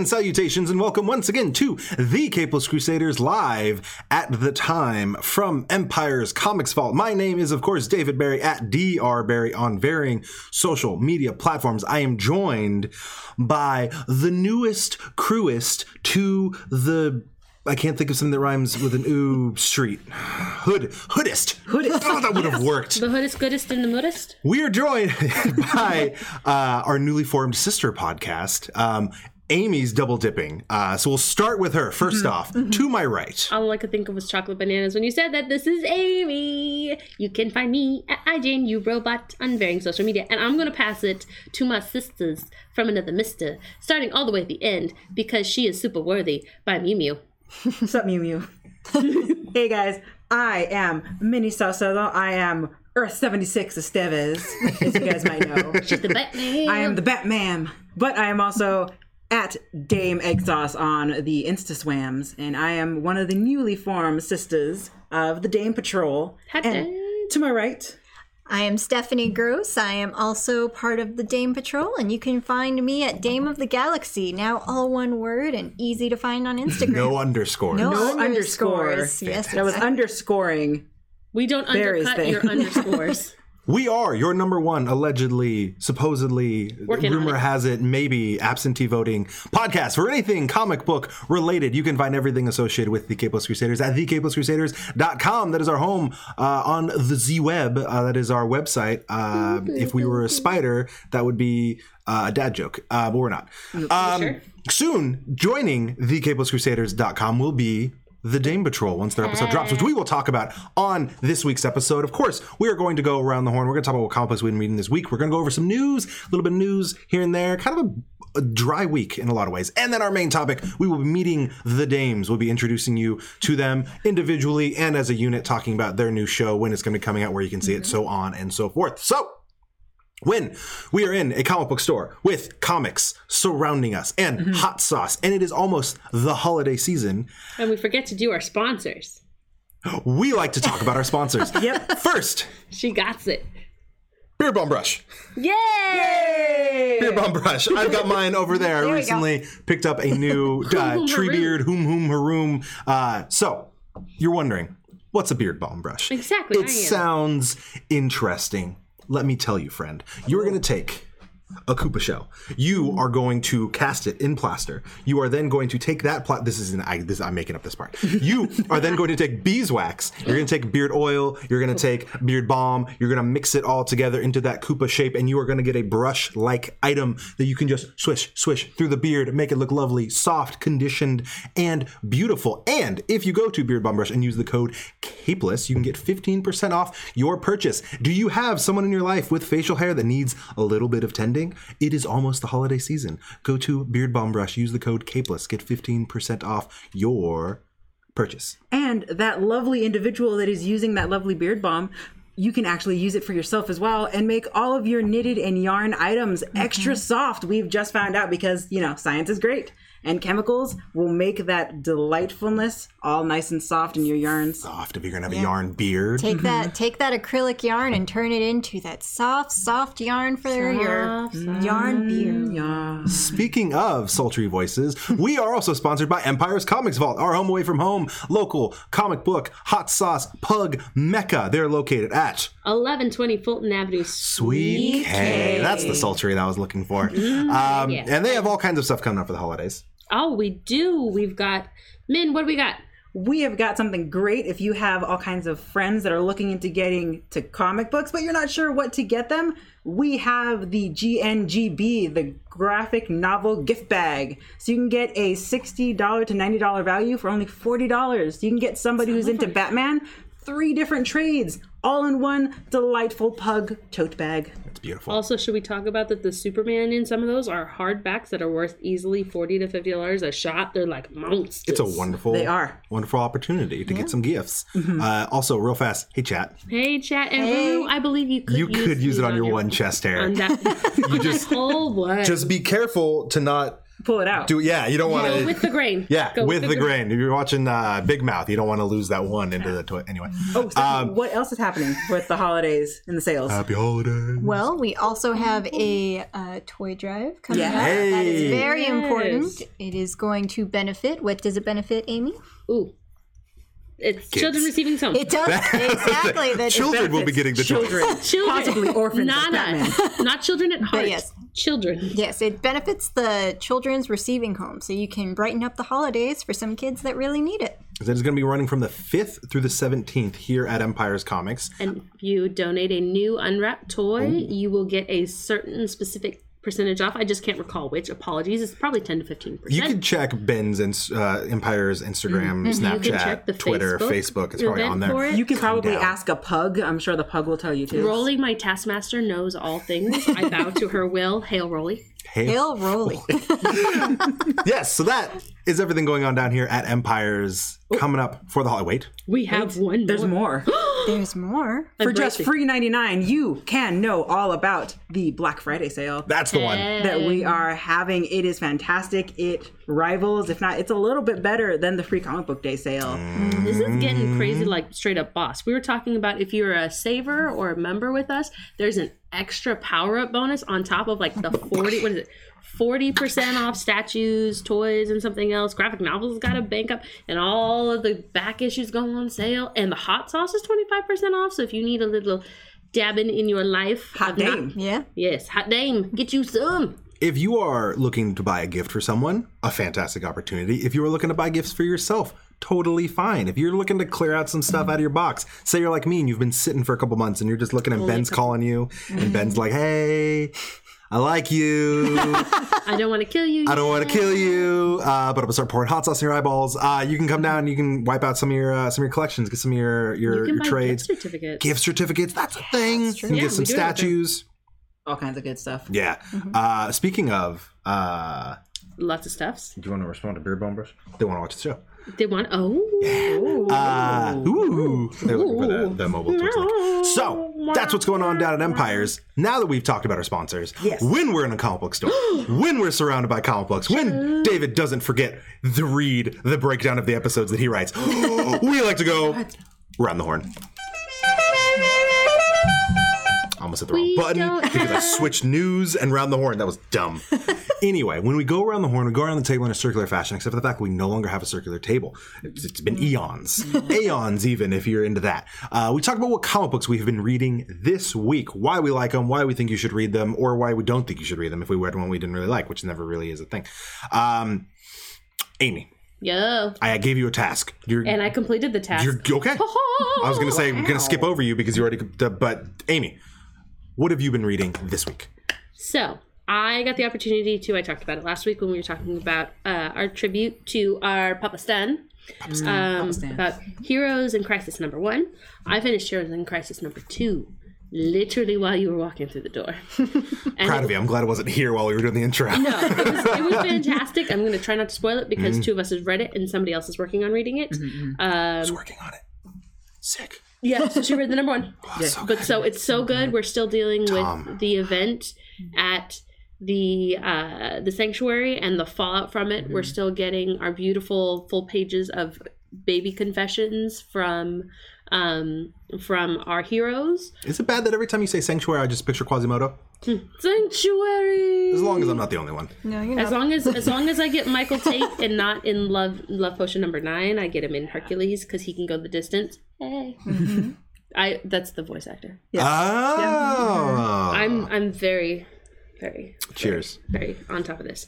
And salutations, and welcome once again to the Capeless Crusaders live at the time from Empire's Comics Vault. My name is, of course, David Barry at DR Barry on varying social media platforms. I am joined by the newest crewist to the. I can't think of something that rhymes with an ooh street. Hood, hoodist. Hoodist. Oh, that would have worked. The hoodest, goodest, and the moodest. We are joined by uh, our newly formed sister podcast, um, Amy's Double Dipping. Uh, so we'll start with her 1st off. To my right. All I could think of was chocolate bananas when you said that this is Amy. You can find me at iJane, you robot, on varying social media. And I'm going to pass it to my sisters from another mister, starting all the way at the end, because she is super worthy by Mew Mew. What's up, Mew Mew? hey guys, I am Minnie Salcedo. I am Earth 76 Estevez, as you guys might know. She's the Batman. I am the Batman, but I am also at Dame Egg Sauce on the Instaswams, and I am one of the newly formed sisters of the Dame Patrol. Hi, and Dame. to my right, I am Stephanie Gross. I am also part of the Dame Patrol, and you can find me at Dame of the Galaxy. Now, all one word and easy to find on Instagram. No underscore. No no underscore. underscores. Yes, That was underscoring. We don't Barry's undercut thing. your underscores. We are your number one, allegedly, supposedly, Working rumor it. has it, maybe absentee voting podcast for anything comic book related. You can find everything associated with the Capeless Crusaders at thecapelesscrusaders.com. That is our home uh, on the Z Web. Uh, that is our website. Uh, if we were a spider, that would be uh, a dad joke, uh, but we're not. Um, Sure. Soon, joining thecapelesscrusaders.com will be the Dame Patrol once their episode drops, which we will talk about on this week's episode. Of course, we are going to go around the horn. We're going to talk about what comic we've been reading this week. We're going to go over some news, a little bit of news here and there, kind of a, a dry week in a lot of ways. And then our main topic, we will be meeting the Dames. We'll be introducing you to them individually and as a unit, talking about their new show, when it's going to be coming out, where you can see it, so on and so forth. So, when we are in a comic book store with comics surrounding us and hot sauce, and it is almost the holiday season, and we forget to do our sponsors. we like to talk about our sponsors. Yep. First, She got it. Beer Bomb Brush. Yay! Beer Bomb Brush. I've got mine over there. I we go. recently picked up a new uh, tree beard, Hoom Hoom Haroom. Uh, so, you're wondering, what's a beard bomb brush? Exactly, It sounds interesting. Let me tell you, friend. You're going to take a Koopa shell. You are going to cast it in plaster. You are then going to take that pla- this is an I this I'm making up this part. You are then going to take beeswax. You're going to take beard oil, you're going to take beard balm, you're going to mix it all together into that Koopa shape and you are going to get a brush like item that you can just swish swish through the beard, make it look lovely, soft, conditioned and beautiful. And if you go to Beard Balm Brush and use the code CAPELESS, you can get 15% off your purchase. Do you have someone in your life with facial hair that needs a little bit of tending? It is almost the holiday season. Go to Beard Bomb Brush, use the code CAPELESS, get 15% off your purchase. And that lovely individual that is using that lovely beard bomb you can actually use it for yourself as well and make all of your knitted and yarn items extra mm-hmm. soft. We've just found out because, you know, science is great. And chemicals will make that delightfulness all nice and soft in your yarns. Soft if you're gonna have a yarn beard. Take mm-hmm. that, take that acrylic yarn and turn it into that soft, soft yarn for your mm, yarn beard. Yeah. Speaking of sultry voices, we are also sponsored by Empire's Comics Vault, our home away from home, local comic book, hot sauce, pug mecca. They're located at 1120 Fulton Avenue. Sweet K. That's the sultry that I was looking for. Mm, um, yeah. And they have all kinds of stuff coming up for the holidays. Oh, we do. We've got Min. What do we got? We have got something great if you have all kinds of friends that are looking into getting to comic books, but you're not sure what to get them. We have the GNGB, the graphic novel gift bag. So you can get a $60 to $90 value for only $40. You can get somebody who's into Batman, three different trades, all in one delightful pug tote bag. It's beautiful. Also, should we talk about that the Superman in some of those are hardbacks that are worth easily 40 to $50 a shot? They're like monsters. It's a wonderful, They are. wonderful opportunity to get some gifts. Uh, also, real fast, hey chat, Hey, chat. And Rue, I believe you could you use could use these it on your one chest hair. On that, you just whole one. Just be careful to not pull it out. Do yeah, you don't want to. with the grain. Yeah, Go with the grain. If you're watching uh, Big Mouth, you don't want to lose that one into the toy. Anyway, Oh, so what else is happening with the holidays and the sales? happy holidays. Well, we also have a uh, toy drive coming Yeah. up. That is very Yes. important. It is going to benefit. What does it benefit, Amy? Ooh. It's children receiving some. It does exactly. That Children will be getting the children, toys. children. possibly orphans. Not like us. Not children at heart. yes. Children. Yes, it benefits the children's receiving home, so you can brighten up the holidays for some kids that really need it. That is going to be running from the 5th through the 17th here at Empires Comics. And if you donate a new unwrapped toy, oh. you will get a certain specific percentage off. I just can't recall which. Apologies. It's probably 10 to 15%. You can check Ben's and uh, Empire's Instagram, Snapchat, can check the Twitter, Facebook Facebook. It's probably on there. You can probably down. ask a pug. I'm sure the pug will tell you too. Rolly, my taskmaster, knows all things. I bow to her will. Hail, Rolly. Hey. Hail Rolly. Yes, so that is everything going on down here at Empires coming up for the holiday. Wait, We have one There's more. more. There's more. For just bracing. free 99, you can know all about the Black Friday sale that's the one. that we are having. It is fantastic. It rivals, if not, it's a little bit better than the free comic book day sale. Mm. This is getting crazy, like straight up boss. We were talking about if you're a saver or a member with us, there's an extra power up bonus on top of like the 40, what is it? 40% off statues, toys, and something else. Graphic novels got a bank up, and all of the back issues go on sale. And the hot sauce is 25% off. So if you need a little dabbing in your life, Hot of not- Yeah. yes, hot dame, get you some. If you are looking to buy a gift for someone, a fantastic opportunity. If you are looking to buy gifts for yourself, totally fine. If you're looking to clear out some stuff out of your box, say you're like me and you've been sitting for a couple months and you're just looking and Ben's calling you and Ben's like, hey, I like you. I don't want to kill you. I don't want to kill you, uh, but I'm gonna start pouring hot sauce in your eyeballs. Uh, you can come down. and You can wipe out some of your uh, some of your collections. Get some of your your, You can your buy trades. gift certificates. Gift certificates. That's a thing. You can Yeah, get some we do it out statues. All kinds of good stuff. Yeah. Uh, speaking of, uh, Lots of stuffs. do you want to respond to Beard Bombers? They want to watch the show. They want. Oh. Uh, ooh. They're looking for the, the mobile Twitch link. So that's what's going on down at Empires. Now that we've talked about our sponsors, Yes. when we're in a comic book store, when we're surrounded by comic books, when David doesn't forget to read the breakdown of the episodes that he writes, we like to go around the horn. Almost hit the wrong We button don't because I switched news and round the horn. That was dumb. anyway, when we go around the horn, we go around the table in a circular fashion, except for the fact that we no longer have a circular table. It's, it's been eons, aeons, even if you're into that. Uh, we talk about what comic books we have been reading this week, why we like them, why we think you should read them, or why we don't think you should read them if we read one we didn't really like, which never really is a thing. Um, Amy, Yo. I gave you a task. You're, And I completed the task. you're okay. I was going to say we're going to skip over you because you already. But Amy, what have you been reading this week? So I got the opportunity to. I talked about it last week when we were talking about uh, our tribute to our Papa Stan. Um, Stan. about Heroes in Crisis number one. I finished Heroes in Crisis number two, literally while you were walking through the door. And Proud it- of you. I'm glad I wasn't here while we were doing the intro. No, it was, it was fantastic. I'm going to try not to spoil it because two of us have read it and somebody else is working on reading it. I was working on it. Sick. Yeah, so she read the number one. Oh, so but so it's so good. We're still dealing Tom. with the event at the uh, the sanctuary and the fallout from it. Mm-hmm. We're still getting our beautiful full pages of baby confessions from um, from our heroes. Is it bad that every time you say sanctuary, I just picture Quasimodo? Sanctuary. As long as I'm not the only one. No, you're As long as as long as I get Michael Tate and not in Love Love Potion number nine, I get him in Hercules because he can go the distance. Hey, I that's the voice actor. Oh. I'm I'm very, very Cheers. very on top of this.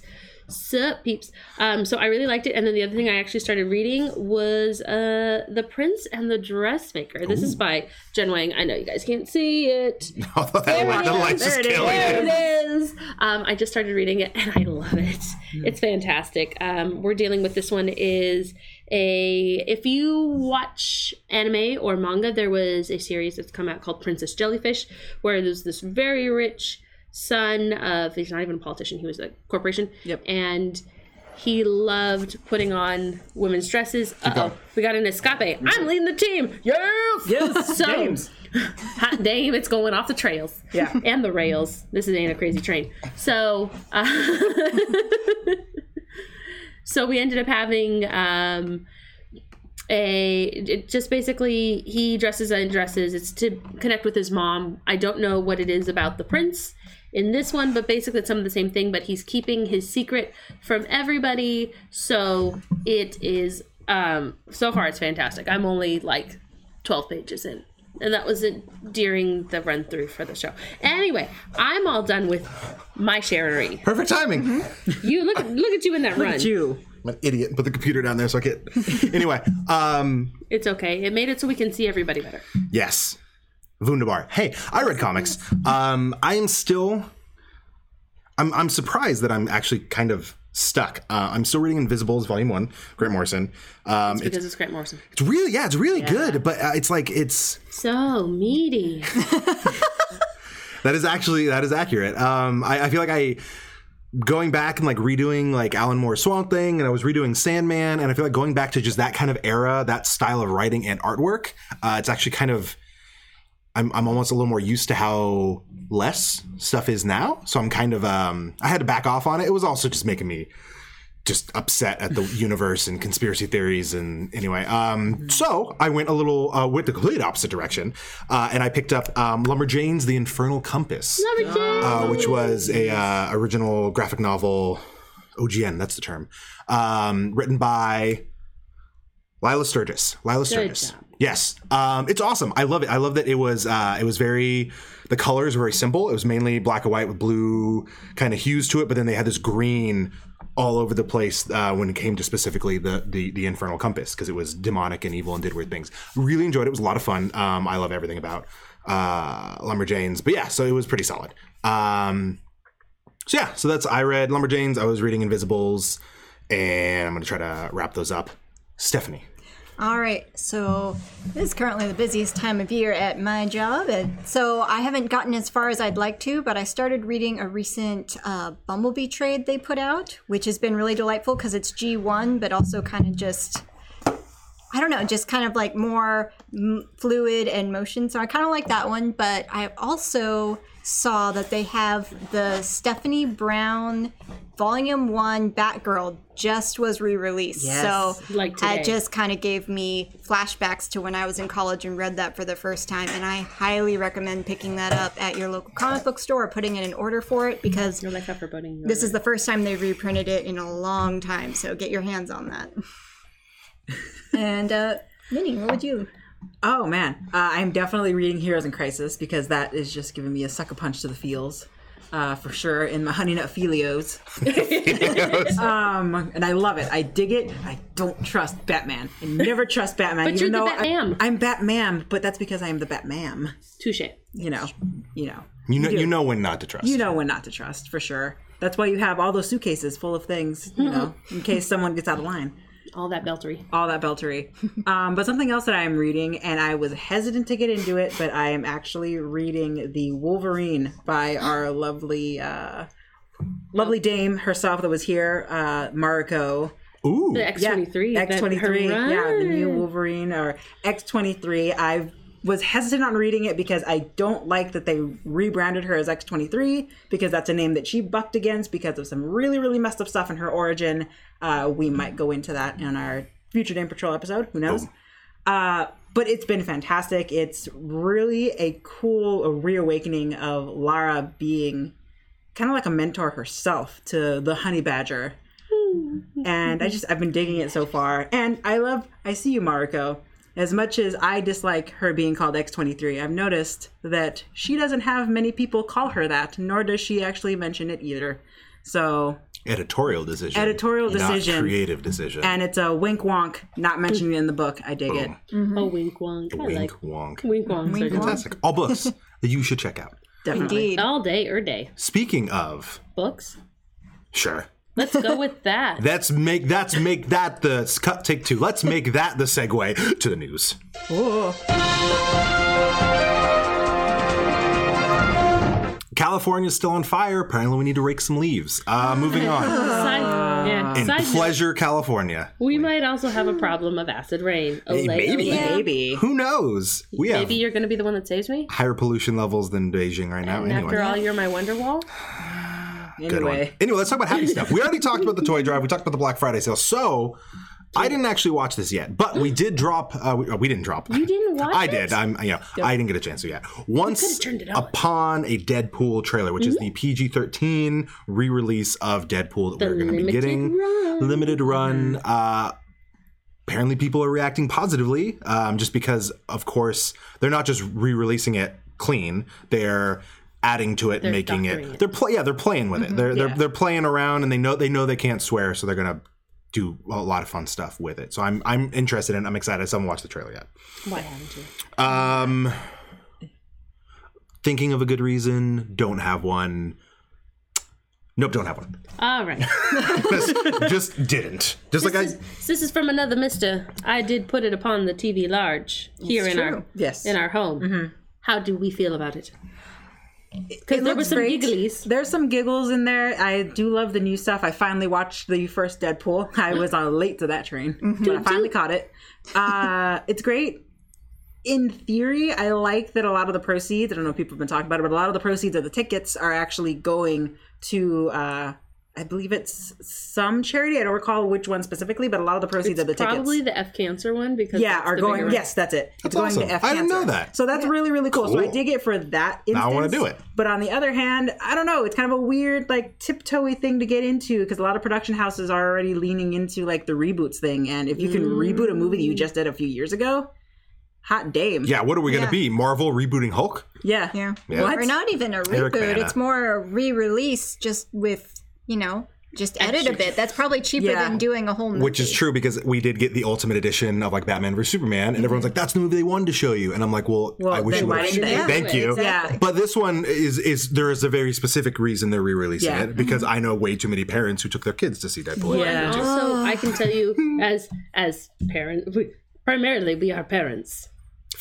Sup, peeps. Um, so I really liked it, and then the other thing I actually started reading was uh, The Prince and the Dressmaker. This is by Jen Wang. I know you guys can't see it. That light, the light's just There it is. killing There it. is. Um, I just started reading it, and I love it. Hmm. It's fantastic. Um, we're dealing with this one is a if you watch anime or manga, there was a series that's come out called Princess Jellyfish, where there's this very rich son of he's not even a politician, he was a corporation. Yep. And he loved putting on women's dresses. Uh oh, we got an escape. I'm leading the team. Yes. Yes, So, James. hot damn, it's going off the trails. Yeah. And the rails. This is ain't a crazy train. So, uh, so we ended up having um, a it just basically he dresses and dresses. It's to connect with his mom. I don't know what it is about the prince in this one, but basically it's some of the same thing. But he's keeping his secret from everybody. So it is um, so far it's fantastic. I'm only like 12 pages in. And that was it during the run through for the show. Anyway, I'm all done with my sharery. Perfect timing. You look look at you in that run. You. I'm an idiot. Put the computer down there so I can. anyway, um, It's okay. It made it so we can see everybody better. yes, Wunderbar. Hey, I read comics. Um, I am still. I'm I'm surprised that I'm actually kind of stuck. Uh, I'm still reading Invisibles Volume One, Grant Morrison. Um, it's, Because it's Grant Morrison. it's really yeah, it's really good, but uh, it's like it's So meaty. That is actually that is accurate. Um, I, I feel like I going back and like redoing like Alan Moore's Swamp Thing, and I was redoing Sandman, and I feel like going back to just that kind of era, that style of writing and artwork. Uh, it's actually kind of I'm I'm almost a little more used to how less stuff is now. So I'm kind of um I had to back off on it. It was also just making me just upset at the universe and conspiracy theories and anyway um so i went a little uh went the complete opposite direction uh and i picked up um lumberjanes the infernal compass uh, which was a uh, original graphic novel ogn that's the term um written by lilah sturges lilah sturges. Yes um it's awesome i love it i love that it was uh it was very the colors were very simple it was mainly black and white with blue kind of hues to it but then they had this green all over the place uh, when it came to specifically the the, the infernal compass because it was demonic and evil and did weird things. Really enjoyed it. It was a lot of fun. Um, I love everything about uh, Lumberjanes. But yeah, so it was pretty solid. Um, so yeah, so that's I read Lumberjanes. I was reading Invisibles, and I'm gonna try to wrap those up. Stephanie. All right, so this is currently the busiest time of year at my job, and so I haven't gotten as far as I'd like to. But I started reading a recent uh, Bumblebee trade they put out, which has been really delightful because it's G one, but also kind of just I don't know, just kind of like more m- fluid and motion. So I kind of like that one. But I also saw that they have the Stephanie Brown Volume One Batgirl just was re-released. Yes. So Like today. just kind of gave me flashbacks to when I was in college and read that for the first time. And I highly recommend picking that up at your local comic book store or putting in an order for it because like that for boating. this is the first time they've reprinted it in a long time. So get your hands on that. and uh, Minnie, what would you? Oh man, uh, I'm definitely reading Heroes in Crisis because that is just giving me a sucker punch to the feels, uh, for sure. In my Honey Nut Felios, um, and I love it. I dig it. I don't trust Batman. I never trust Batman. But even you're the though I- Batman. I'm Batman, but that's because I am the Batman. touche. You know, you know, You know you know when not to trust. you know when not to trust for sure. That's why you have all those suitcases full of things, you know, in case someone gets out of line. All that beltery. all that beltery. Um, but something else that I'm reading, and I was hesitant to get into it, but I am actually reading the Wolverine by our lovely, uh, lovely dame herself that was here, uh, Mariko. Ooh. The X23. that- X twenty her three, yeah, the new. Wolverine or X twenty three. I was hesitant on reading it because I don't like that they rebranded her as X twenty three because that's a name that she bucked against because of some really really messed up stuff in her origin. Uh, we might go into that in our future Dame Patrol episode. Who knows? Uh, but it's been fantastic. It's really a cool reawakening of Laura being kind of like a mentor herself to the honey badger and I just I've been digging it so far. And I love I see you, Mariko. As much as I dislike her being called X23, I've noticed that she doesn't have many people call her that, nor does she actually mention it either. So, Editorial decision. Editorial not decision. creative decision. and it's a wink wonk, not mentioning it in the book. I dig it. Mm-hmm. A wink wonk. I Wink like wonk. wink wonk. Wink wonk. Fantastic. All books that you should check out. Definitely. Indeed. All day or day. Speaking of, Books. sure. Let's go with that. Let's make that's make that the cut take two. Let's make that the segue to the news. Ooh. California's still on fire. Apparently, we need to rake some leaves. Uh, moving on. Side, yeah. In Side note, Pleasure, California. we might also have a problem of acid rain. Olay, maybe. olay. Maybe. Who knows? We have Maybe you're going to be the one that saves me. higher pollution levels than Beijing right now. And Anyway, after all, you're my Wonderwall. Good one. Anyway, Anyway, let's talk about happy stuff. We already talked about the toy drive. We talked about the Black Friday sale. So I didn't actually watch this yet, but we did drop. Uh, we, uh, we didn't drop. You didn't watch I it? did. I'm. You know, I didn't get a chance to yet. Once turned it on. upon a Deadpool trailer, which is the PG-13 re-release of Deadpool that we're going to be limited getting, run. limited run. Uh, apparently, people are reacting positively, um, just because, of course, they're not just re-releasing it clean. They're adding to it, and making it. it. They're play. Yeah, they're playing with it. They're they're they're playing around, and they know they know they can't swear, so they're gonna do a lot of fun stuff with it. So I'm I'm interested in. I'm excited. I still haven't watched the trailer yet. Why haven't you? Um, thinking of a good reason. Don't have one. Nope, don't have one. All right. just, just didn't. Just like I. So this is from another Mister. I did put it upon the TV large here in our yes. in our home. How do we feel about it? Because there were some great. gigglies. There's some giggles in there. I do love the new stuff. I finally watched the first Deadpool. I was uh, late to that train, but I finally caught it. Uh, it's great. In theory, I like that a lot of the proceeds, I don't know if people have been talking about it, but a lot of the proceeds of the tickets are actually going to, uh, I believe it's some charity. I don't recall which one specifically, but a lot of the proceeds of the tickets. Probably the F cancer one because yeah, are going. Yes, that's it. It's That's going to F I Cancer. I didn't know that. So that's really really cool. So I dig it for that. Instance. Now I wanna do it. But on the other hand, I don't know. It's kind of a weird like tiptoey thing to get into because a lot of production houses are already leaning into like the reboots thing. And if you can reboot a movie that you just did a few years ago, hot damn. Yeah, what are we gonna Yeah. be? Marvel rebooting Hulk? Yeah. Yeah. Yeah. What? Or not even a reboot. It's more a re-release, just with you know, just edit a bit. That's probably cheaper Yeah. than doing a whole movie. Which is true because we did get the ultimate edition of like Batman vs Superman, and everyone's like, "That's the movie they wanted to show you," and I'm like, "Well, Well, I wish then you would." didn't they? Yeah. Thank you. Exactly. But this one is is there is a very specific reason they're re-releasing Yeah. it mm-hmm. because I know way too many parents who took their kids to see Deadpool. Yeah. And also, I can tell you, as as parents, primarily we are parents.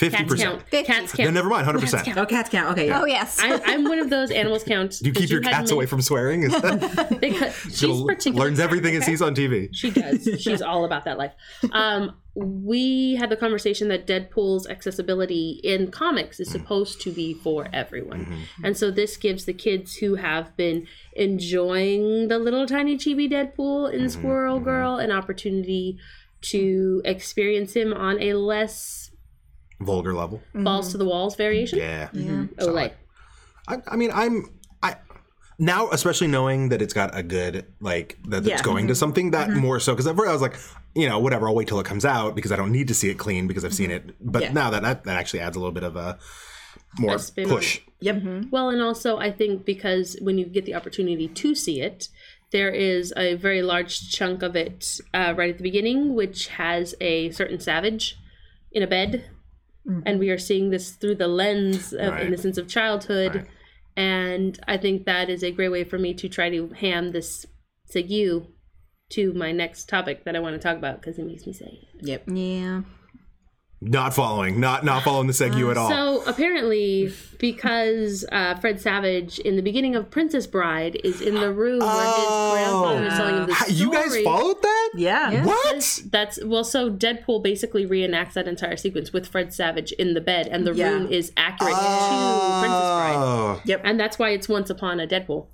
Fifty Cats percent. count. Fifty. Cats No, count. never mind. Hundred percent. Oh, cats count. Okay. Yeah. Oh yes. I, I'm one of those animals count. Do you keep your cats away from swearing? Is that Because she's Gonna- particular. learns everything it sees on TV? She does. She's all about that life. Um, we had the conversation that Deadpool's accessibility in comics is supposed to be for everyone. Mm-hmm. And so this gives the kids who have been enjoying the little tiny chibi Deadpool in mm-hmm. Squirrel mm-hmm. Girl an opportunity to experience him on a less Vulgar level. balls to the walls variation. Yeah. Oh, like I, I mean, I'm I now, especially knowing that it's got a good like that it's Yeah. Mm-hmm. going to something that more so because I was like, you know, whatever. I'll wait till it comes out because I don't need to see it clean because I've seen it. But Yeah. now that, that that actually adds a little bit of a more A spin on push. Yep. Well, and also I think because when you get the opportunity to see it, there is a very large chunk of it uh, right at the beginning, which has a certain savage in a bed, and we mm-hmm. are seeing this through the lens of Right. innocence of childhood, Right. and I think that is a great way for me to try to ham this segue to my next topic that I want to talk about because it makes me say. Yep. yeah. Not following, not not following the segue at all. So apparently, because uh, Fred Savage in the beginning of Princess Bride is in the room where his grandfather is telling him the Ha- story. you guys followed that? Yeah. Yeah. What? That's well. So Deadpool basically reenacts that entire sequence with Fred Savage in the bed, and the Yeah. room is accurate to Princess Bride, Oh, Yep. and that's why it's Once Upon a Deadpool.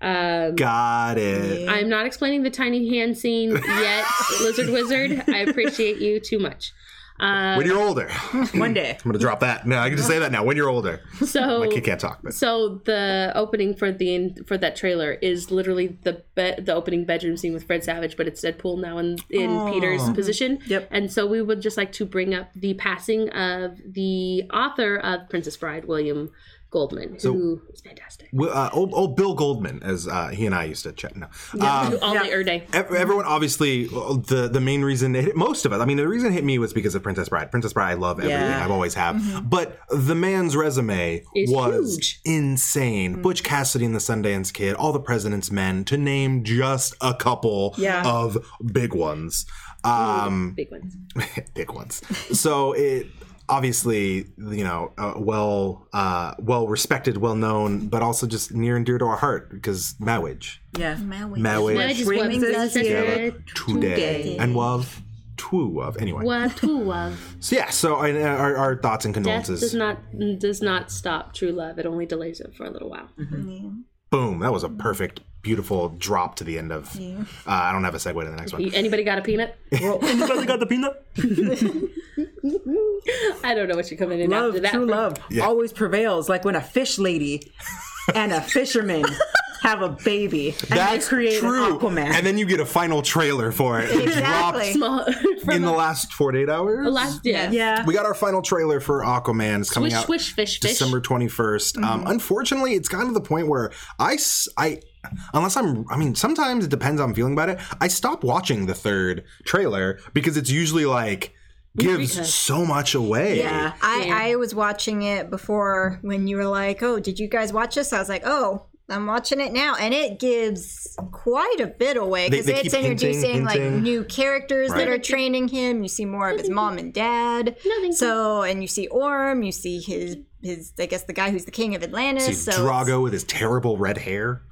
Um, got it. I'm not explaining the tiny hand scene yet, Lizard Wizard. I appreciate you too much. Uh, When you're older, one day I'm gonna drop that. No, I can just say that now. When you're older, so my kid can't talk. But So the opening for the for that trailer is literally the be- the opening bedroom scene with Fred Savage, but it's Deadpool now in in Peter's position. Yep. And so we would just like to bring up the passing of the author of Princess Bride, William Goldman, who is fantastic. Well, uh, old, old Bill Goldman, as uh, he and I used to chat. No, Yeah, Um, all yeah. day, er everyone obviously the the main reason it hit most of us. I mean, the reason it hit me was because of Princess Bride. Princess Bride, I love everything. Yeah. I've always have. But the man's resume was huge. insane. Butch Cassidy and the Sundance Kid, all the President's Men, to name just a couple Yeah. of big ones. Um, Big ones. big ones. So it obviously you know uh, well uh, well respected, well known, but also just near and dear to our heart because marriage, Yeah. Maui. marriage I just Bring want us to together today, today. and love two of anyway. What to love. So yeah, so uh, our, our thoughts and Death condolences. does not does not stop true love. It only delays it for a little while. Boom, that was a perfect beautiful drop to the end of. Uh, I don't have a segue to the next one. Anybody got a peanut? Anybody got the peanut? I don't know what you're coming in love, after that. true from. love, always prevails. Like when a fish lady and a fisherman have a baby, and That's they create true. an Aquaman. And then you get a final trailer for it. It Exactly. Small- dropped in the last 48 hours. last, yeah. yeah, We got our final trailer for Aquaman. It's coming Swish, out swish, fish, fish. December 21st. Um, unfortunately, it's gotten to the point where I, s- I- unless I'm, I mean, sometimes it depends how I'm feeling about it. I stop watching the third trailer because it's usually like gives Recut. so much away. yeah. I, I was watching it before when you were like, "Oh, did you guys watch this?" I was like, "Oh, I'm watching it now," and it gives quite a bit away because it's keep hinting, introducing like new characters Right. that are training him. You see more of his mom and dad. No. So, and you see Orm. You see his his I guess the guy who's the king of Atlantis. See so, Drago with his terrible red hair.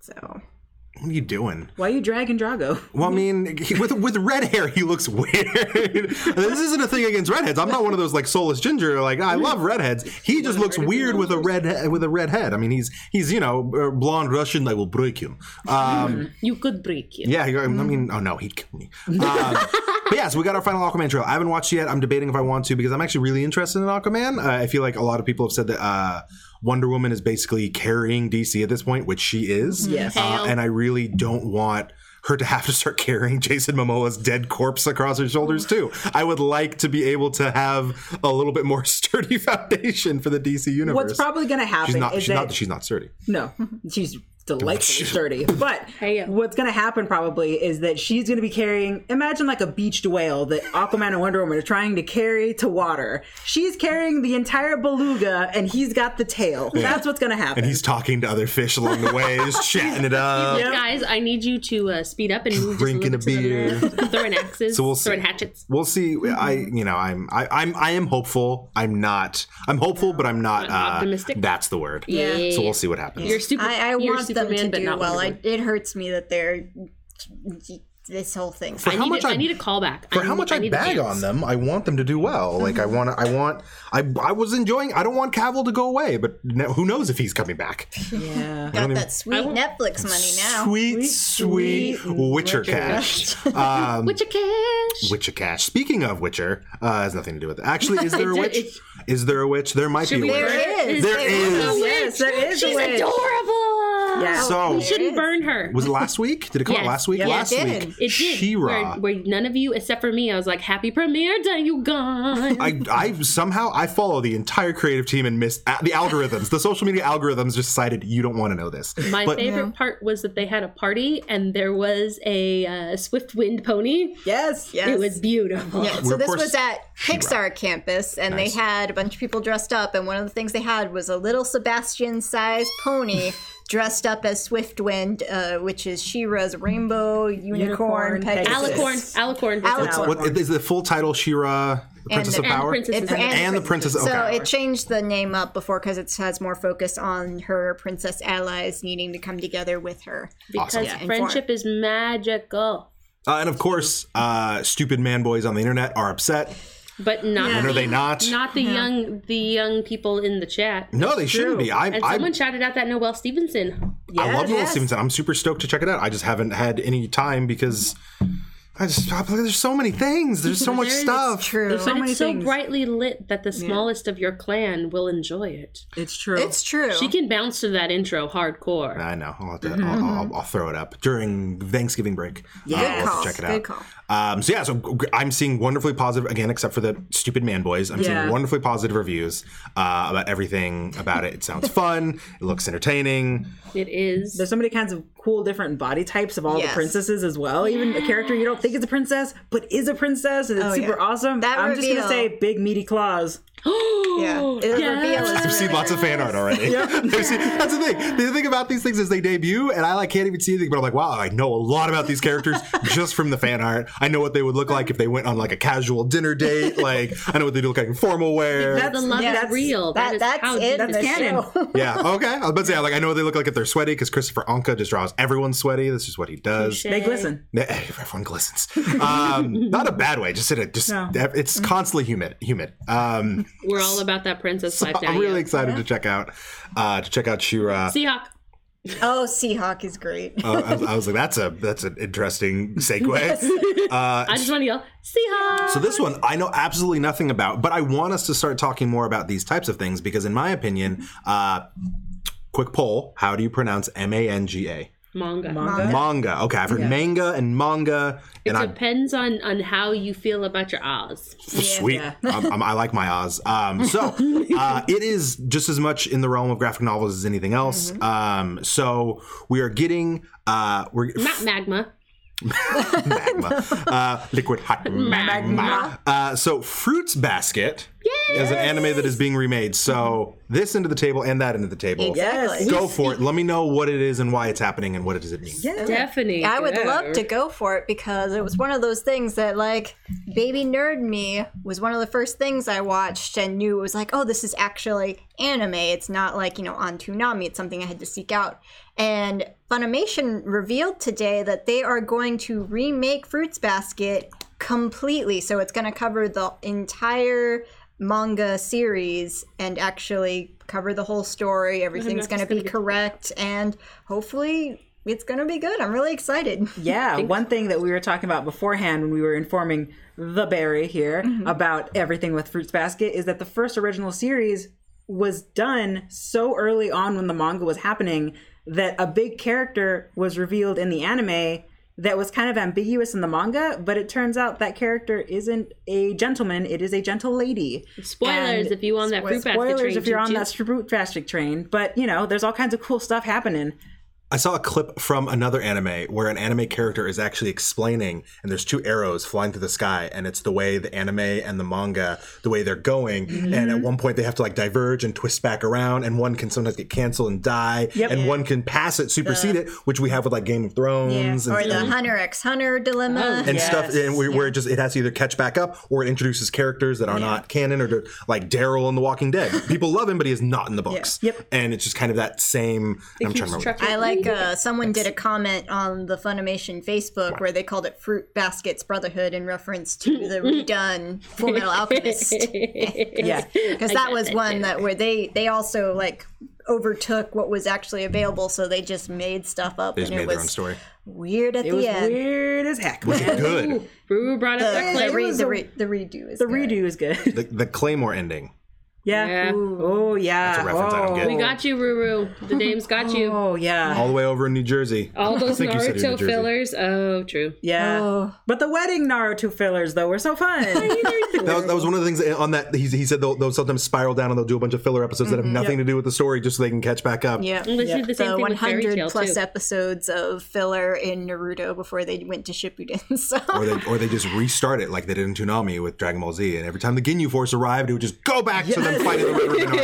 so What are you doing? Why are you dragging Drago? Well, I mean, he, with with red hair, he looks weird. this isn't a thing against redheads. I'm not one of those like soulless ginger. Like I love redheads. He just looks weird with a red with a red head. I mean, he's he's you know uh, blonde Russian. I will break him. Um, You could break him. yeah, I mean, oh no, he'd kill me. Um, but yeah, so we got our final Aquaman trailer. I haven't watched it yet. I'm debating if I want to because I'm actually really interested in Aquaman. Uh, I feel like a lot of people have said that uh, Wonder Woman is basically carrying DC at this point, which she is. Yes. Uh, and I really don't want her to have to start carrying Jason Momoa's dead corpse across her shoulders too. I would like to be able to have a little bit more sturdy foundation for the DC universe. What's probably going to happen she's not. is She's that not. She's not sturdy. no, she's delightfully sturdy. But Hey-o. what's going to happen probably is that she's going to be carrying. Imagine like a beached whale that Aquaman and Wonder Woman are trying to carry to water. She's carrying the entire beluga, and he's got the tail. That's what's going to happen. And he's talking to other fish along the way, just chatting it up. Yep. Guys, I need you to uh, speed up and move Drinking just a, a little bit to throwing axes, So we'll see. throwing hatchets. We'll see. I, you know, I'm, I, I'm, I am hopeful. I'm not. I'm hopeful, but I'm not uh, Optimistic? That's the word. Yeah. So we'll see what happens. You're super. I, I you're want them Superman, to but do not well. I, it hurts me that they're this whole thing. for I how need, much a, I, I need a callback. for I how need- much I, need a bag on them, I want them to do well. Like I want, I want, I, I was enjoying. I don't want Cavill to go away, but no, who knows if he's coming back? yeah. Got that sweet won't- Netflix money now. Sweet, sweet, Witcher cash. Um, Witcher cash. Witcher cash. Speaking of Witcher, uh, has nothing to do with it. Actually, is there a witch? It- Is there a witch? There might Should be a we witch. There is. There a is. witch. Yes, there is She's adorable. Yeah. So we shouldn't burn her. was it last week? Did it come out last week? Yeah, it last did. week. It did. She-Ra. Where, where none of you, except for me, I was like, "Happy premiere day, you guys!" I, I somehow I follow the entire creative team and missed uh, the algorithms. The social media algorithms just decided you don't want to know this. My But favorite part was that they had a party and there was a uh, swift wind pony. Yes. Yes. It was beautiful. Yeah, so this course, was at Pixar campus, and Nice. they had a bunch of people dressed up, and one of the things they had was a little Sebastian-sized pony dressed up as Swiftwind, uh, which is She-Ra's rainbow unicorn, Unicorn Pegasus. Pegasus. Alicorn, Alicorn. Alicorn. What is the full title? She-Ra, the Princess the- of Power, Princess It- is it. And the Princess- Of So okay. it changed the name up before because it has more focus on her princess allies needing to come together with her. because Awesome. Yeah. friendship is magical, Uh, and of course, uh, stupid man boys on the internet are upset. But not. And are they not? Not the young, the young people in the chat. No, they shouldn't be. I, And I, someone shouted out that Noelle Stevenson. I love Noelle yes. Stevenson. I'm super stoked to check it out. I just haven't had any time because I just there's so many things. There's so much There is- stuff. True. But many it's so things. brightly lit that the smallest of your clan will enjoy it. It's true. It's true. She can bounce to that intro hardcore. I know. I'll, have to, I'll, I'll, I'll throw it up during Thanksgiving break. Yeah. Uh, Good I'll have to check it Good out. call. Um, so yeah, so I'm seeing wonderfully positive again, except for the stupid man boys. I'm Yeah. seeing wonderfully positive reviews uh, about everything about it. It sounds fun. It looks entertaining. It is. There's so many kinds of cool different body types of all Yes. the princesses as well. Even a character you don't think is a princess, but is a princess, and it's Oh, super yeah. awesome. That I'm just gonna say big meaty claws. yeah. It'll Yes. I've seen lots of fan art already. I've seen- that's the thing. The thing about these things is they debut, and I like can't even see anything, but I'm like, wow, I know a lot about these characters just from the fan art. I know what they would look like if they went on like a casual dinner date. Like I know what they look like in formal wear. the love yeah, that's- real. That, that is that's how it. That's canon. yeah. Okay. I was about to say like I know what they look like if they're sweaty because Christopher Anka just draws everyone sweaty. This is what he does. They glisten. Everyone glistens. Um, not a bad way. Just in it. Just No. it's constantly humid. Humid. Um, We're all about that princess life now. I'm really yeah. excited to check out uh, to check out She-Ra. Seahawk. Oh, Seahawk is great. Uh, I, was- I was like, that's a that's an interesting segue. Uh, I just want to yell, Seahawks! So this one I know absolutely nothing about, but I want us to start talking more about these types of things because, in my opinion, uh, quick poll: How do you pronounce M A N G A? Manga. Manga. Okay, I've heard manga and manga, It and I depends on on how you feel about your Oz. sweet. Yeah. I'm, I'm- I like my Oz. Um, so uh, it is just as much in the realm of graphic novels as anything else. Um, so we are getting uh, we're Not magma. magma, uh, liquid hot magma. Uh, so Fruits Basket is an anime that is being remade. So this into the table and that into the table. Yes. Go for it. Let me know what it is and why it's happening and what does it mean. Yeah. Definitely. I would go. love to go for it because it was one of those things that, like, baby nerd me was one of the first things I watched and knew it was like, oh, this is actually anime. It's not like, you know, on Toonami. It's something I had to seek out. And Funimation revealed today that they are going to remake Fruits Basket completely. So it's going to cover the entire manga series and actually cover the whole story. Everything's going to be be- correct. And hopefully it's going to be good. I'm really excited. Yeah, one thing that we were talking about beforehand when we were informing the Barry here mm-hmm. about everything with Fruits Basket is that the first original series was done so early on when the manga was happening that a big character was revealed in the anime that was kind of ambiguous in the manga, but it turns out that character isn't a gentleman, it is a gentle lady. Spoilers And if you on that fruit basket Spoilers train. if you're on that fruit basket train, but you know, there's all kinds of cool stuff happening. I saw a clip from another anime where an anime character is actually explaining, and there's two arrows flying through the sky, and it's the way the anime and the manga, the way they're going. And Mm-hmm. at one point, they have to like diverge and twist back around, and one can sometimes get canceled and die, Yep. and one can pass it, supersede it, which we have with like Game of Thrones Yeah. Or and, the and, Hunter x Hunter dilemma. and stuff, Yes. and where, where it just it has to either catch back up or it introduces characters that are not canon, or like Daryl in The Walking Dead. People love him, but he is not in the books. Yep. And it's just kind of that same. I'm trying to remember. I like uh, someone did a comment on the Funimation Facebook where they called it Fruit Baskets Brotherhood in reference to the redone Full Metal Alchemist. Yeah. Because that was that one too. that where they they also like overtook what was actually available, so they just made stuff up They just and made it their own story. weird at It the was end. weird as heck. Was it Good. Ruru brought up that The, clay. the, re- the, re- the redo is The good. redo is good. The, the Claymore ending. Yeah. Yeah. Oh yeah. That's a reference I don't oh. get. We got you, Ruru. The dame's got you. Oh yeah. all the way over in New Jersey. All those think you said Naruto fillers. Oh, true. yeah. Oh. But the wedding Naruto fillers though were so fun. That was, that was one of the things on that he, he said they'll, they'll sometimes spiral down and they'll do a bunch of filler episodes that have mm-hmm. nothing to do with the story just so they can catch back up. Yeah. Well, they the same the thing 100 plus too. episodes of filler in Naruto before they went to Shippuden. So Or they, or they just restart it like they did in Toonami with Dragon Ball Z, and every time the Ginyu Force arrived, it would just go back to them fighting the Red Ribbon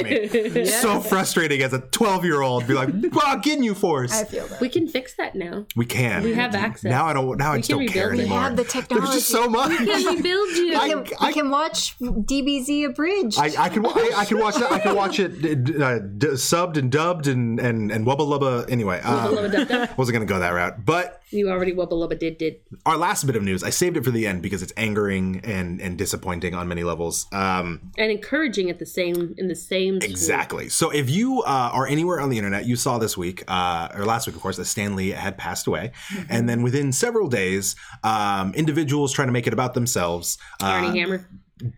Army. So frustrating as a twelve year old, be like, "Wow, Ginyu Force." I feel that. We can fix that now. we can. We have access. Now I don't. Now I just don't care rebuild it. anymore. We have the There's technology. just so much. We Can we build you? I- we can, we can watch DBZ abridged. I, I can I, I can watch that. I can watch it uh, d- subbed and dubbed and and and wubba lubba. Anyway, um, Lubba dub dub. wasn't gonna go that route, but You already wubba lubba did did. our last bit of news, I saved it for the end because it's angering and and disappointing on many levels. Um, And encouraging at the same in the same exactly. So if you uh, are anywhere on the internet, you saw this week uh, or last week, of course, that Stan Lee had passed away, and then within several days, um, individuals trying to make it about themselves. Uh, Armie Hammer.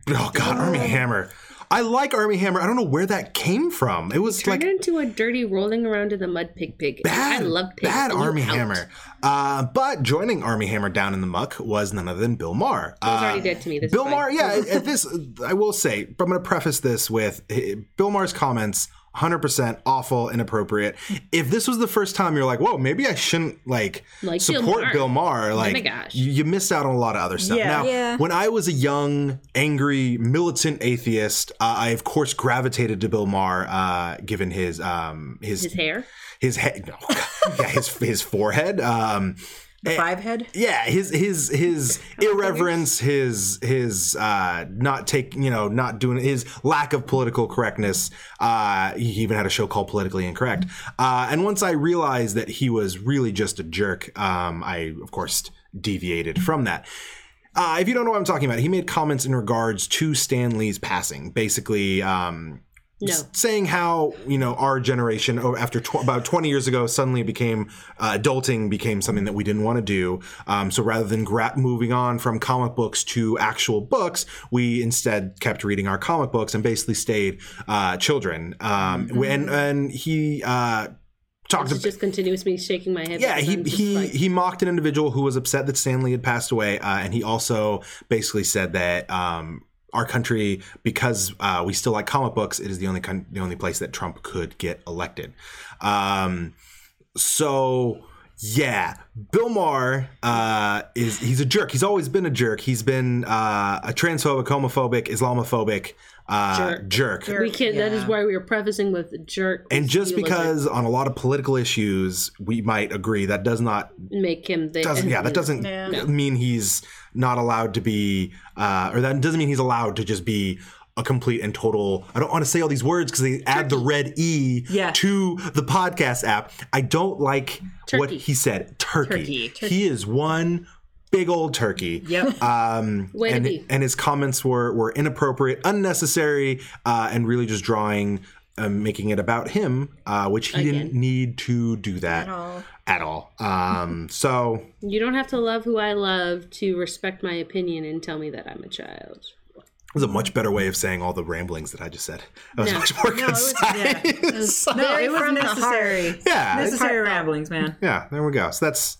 oh God, Armie Hammer. I like Armie Hammer. I don't know where that came from. It was Turned like into a dirty rolling around in the mud pig pig. bad, I love pigs. bad Armie out. Hammer. Uh, but joining Armie Hammer down in the muck was none other than Bill Maher. Uh, already dead to me. This Bill Maher, yeah, at this, I will say, but I'm going to preface this with eh, Bill Maher's comments. 100% awful, inappropriate. If this was the first time you're like, whoa, maybe I shouldn't like, Like Bill support Maher. Bill Maher, like my gosh. You, you missed out on a lot of other stuff. Yeah. Now, Yeah. when I was a young, angry, militant atheist, uh, I of course gravitated to Bill Maher, uh, given his um, his His hair. his head, no, yeah, his his forehead. Um, The five head. yeah, his his his irreverence, his his uh, not take you know not doing his lack of political correctness. Uh, he even had a show called Politically Incorrect. Uh, and once I realized that he was really just a jerk, um, I of course deviated from that. Uh, if you don't know what I'm talking about, he made comments in regards to Stan Lee's passing. Basically, um, No. saying how you know our generation oh, after tw- about 20 years ago suddenly became uh, adulting became something that we didn't want to do um, so rather than gra- moving on from comic books to actual books we instead kept reading our comic books and basically stayed uh, children um, and and he uh, talked It's just continuous me shaking my head. yeah, he he like- he mocked an individual who was upset that Stan Lee had passed away, uh, and he also basically said that um, our country, because uh, we still like comic books, it is the only con- the only place that Trump could get elected. Um, so yeah, Bill Maher uh, is he's a jerk. He's always been a jerk. He's been uh, a transphobic, homophobic, Islamophobic uh, jerk. we can. That is why we were prefacing with jerk. And just you look because on a lot of political issues we might agree, that does not make him the doesn't yeah that doesn't Yeah. mean he's not allowed to be uh or that doesn't mean he's allowed to just be a complete and total i don't want to say all these words because they add the red e Yeah. to the podcast app i don't like what he said turkey. Turkey. he is one big old turkey Yep. um Way to and, be. and his comments were were inappropriate unnecessary uh and really just drawing um, making it about him uh which he didn't need to do that all. at all um so You don't have to love who I love to respect my opinion and tell me that I'm a child. It was a much better way of saying all the ramblings that I just said. That was No. much more No, it was- concise. Yeah. no, it was necessary. yeah, Necessary ramblings, man. Yeah, there we go. So that's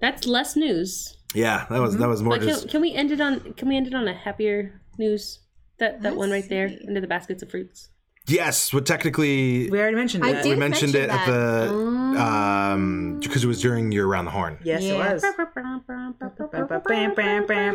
That's less news. yeah, that was that was more But can, just can we end it on? Can we end it on a happier news? That that one right there under the baskets of fruits. yes. But technically, We already mentioned I did we mentioned mention it at that. the um because it was during your around the horn. Yes, Yeah. it was.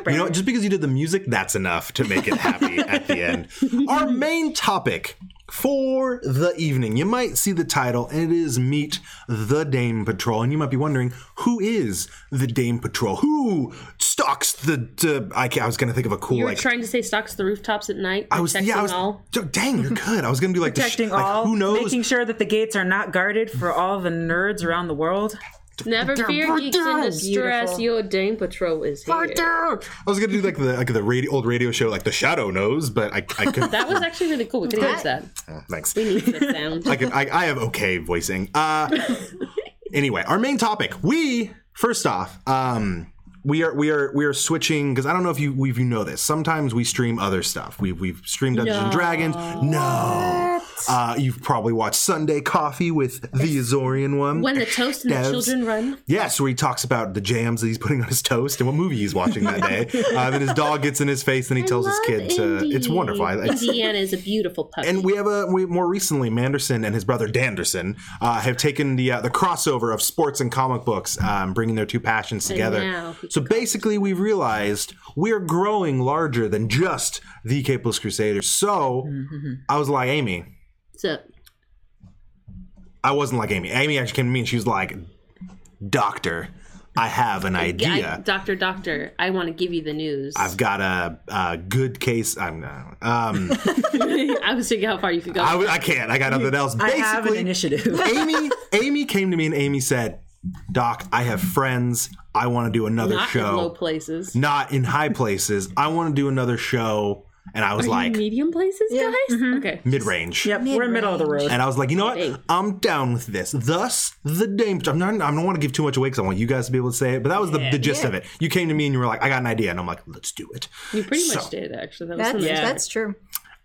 You know, just because you did the music, that's enough to make it happy at the end. Our main topic for the evening, you might see the title, and it is Meet the Dame Patrol. And you might be wondering, who is the Dame Patrol? Who stalks the. the I, ca- I was going to think of a cool, You were like. trying to say stalks the rooftops at night, I was, protecting yeah, I was. all. Dang, you're good. I was gonna do like the sh- Protecting like, all, Who knows? making sure that the gates are not guarded for all the nerds around the world. Never fear, right geeks in there. distress. Beautiful. Your Dame Patrol is here. I was gonna do like the like the radio, old radio show, like the Shadow knows, but I I couldn't. That was actually really cool. We could use that. Oh, thanks. We need that sound. I can I, I have okay voicing. Uh anyway, our main topic. We first off, um we are we are we are switching because I don't know if you if you know this. Sometimes we stream other stuff. We've we've streamed Dungeons and Dragons. No. Uh, you've probably watched Sunday Coffee with the Azorian one. When the toast and the children run. Yes, where he talks about the jams that he's putting on his toast and what movie he's watching that day. Uh, then his dog gets in his face and he tells his kid to. It's wonderful. Indiana is a beautiful puppy. and we have a we more recently Manderson and his brother Danderson uh, have taken the uh, the crossover of sports and comic books, um, bringing their two passions together. So basically, we've realized we're growing larger than just the Capeless Crusaders. So I was like, Amy, so I wasn't like Amy. Amy actually came to me and she was like, Doctor, I have an idea. I, doctor, doctor, I want to give you the news. I've got a, a good case. I'm not. Um, I was thinking how far you could go. I can't. I got nothing else. I have an initiative. Amy Amy came to me and Amy said, "Doc, I have friends. I want to do another Not in low show. places. Not in high places. I want to do another show." And I was Are like, you medium places, guys? Okay. mid-range. yep, we're in the middle of the road. And I was like, you know what? Hey. I'm down with this. Thus, the Dame. I'm not. I don't want to give too much away because I want you guys to be able to say it. But that was the, the gist of it. You came to me and you were like, I got an idea, and I'm like, let's do it. You pretty much did, actually. That was That's, Yeah. that's true.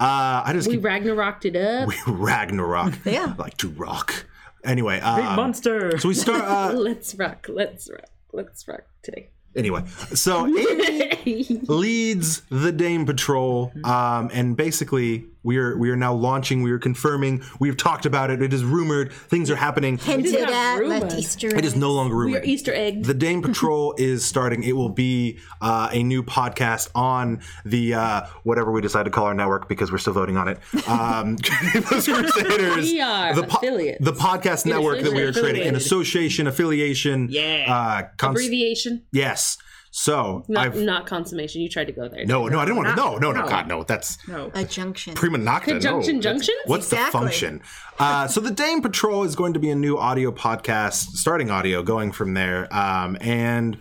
Uh, I just We keep Ragnaroked it up. We Ragnarok. Yeah. like to rock. Anyway, Big um, monster. so we start. Uh, Let's rock. Let's rock. Let's rock today. Anyway, so Amy leads the Dame Patrol, um, and basically we are we are now launching. We are confirming. We've talked about it. It is rumored. Things are happening. Hinted not at, rumored. left Easter It is no longer rumored. we are. Easter egg. The Dame Patrol is starting. It will be uh, a new podcast on the uh, whatever we decide to call our network because we're still voting on it. Um, Campus Crusaders. We are the, affiliates. the podcast network that we are creating, an association, affiliation. Yeah. Uh, cons- Abbreviation. yes. So Not, I've not consummation. You tried to go there. no, no, I didn't want to. No, no, no, no. God, no. That's no. A junction. prima nocta. Conjunction no. Junctions? What's the function? Uh, so the Dame Patrol is going to be a new audio podcast, starting audio, going from there. Um, and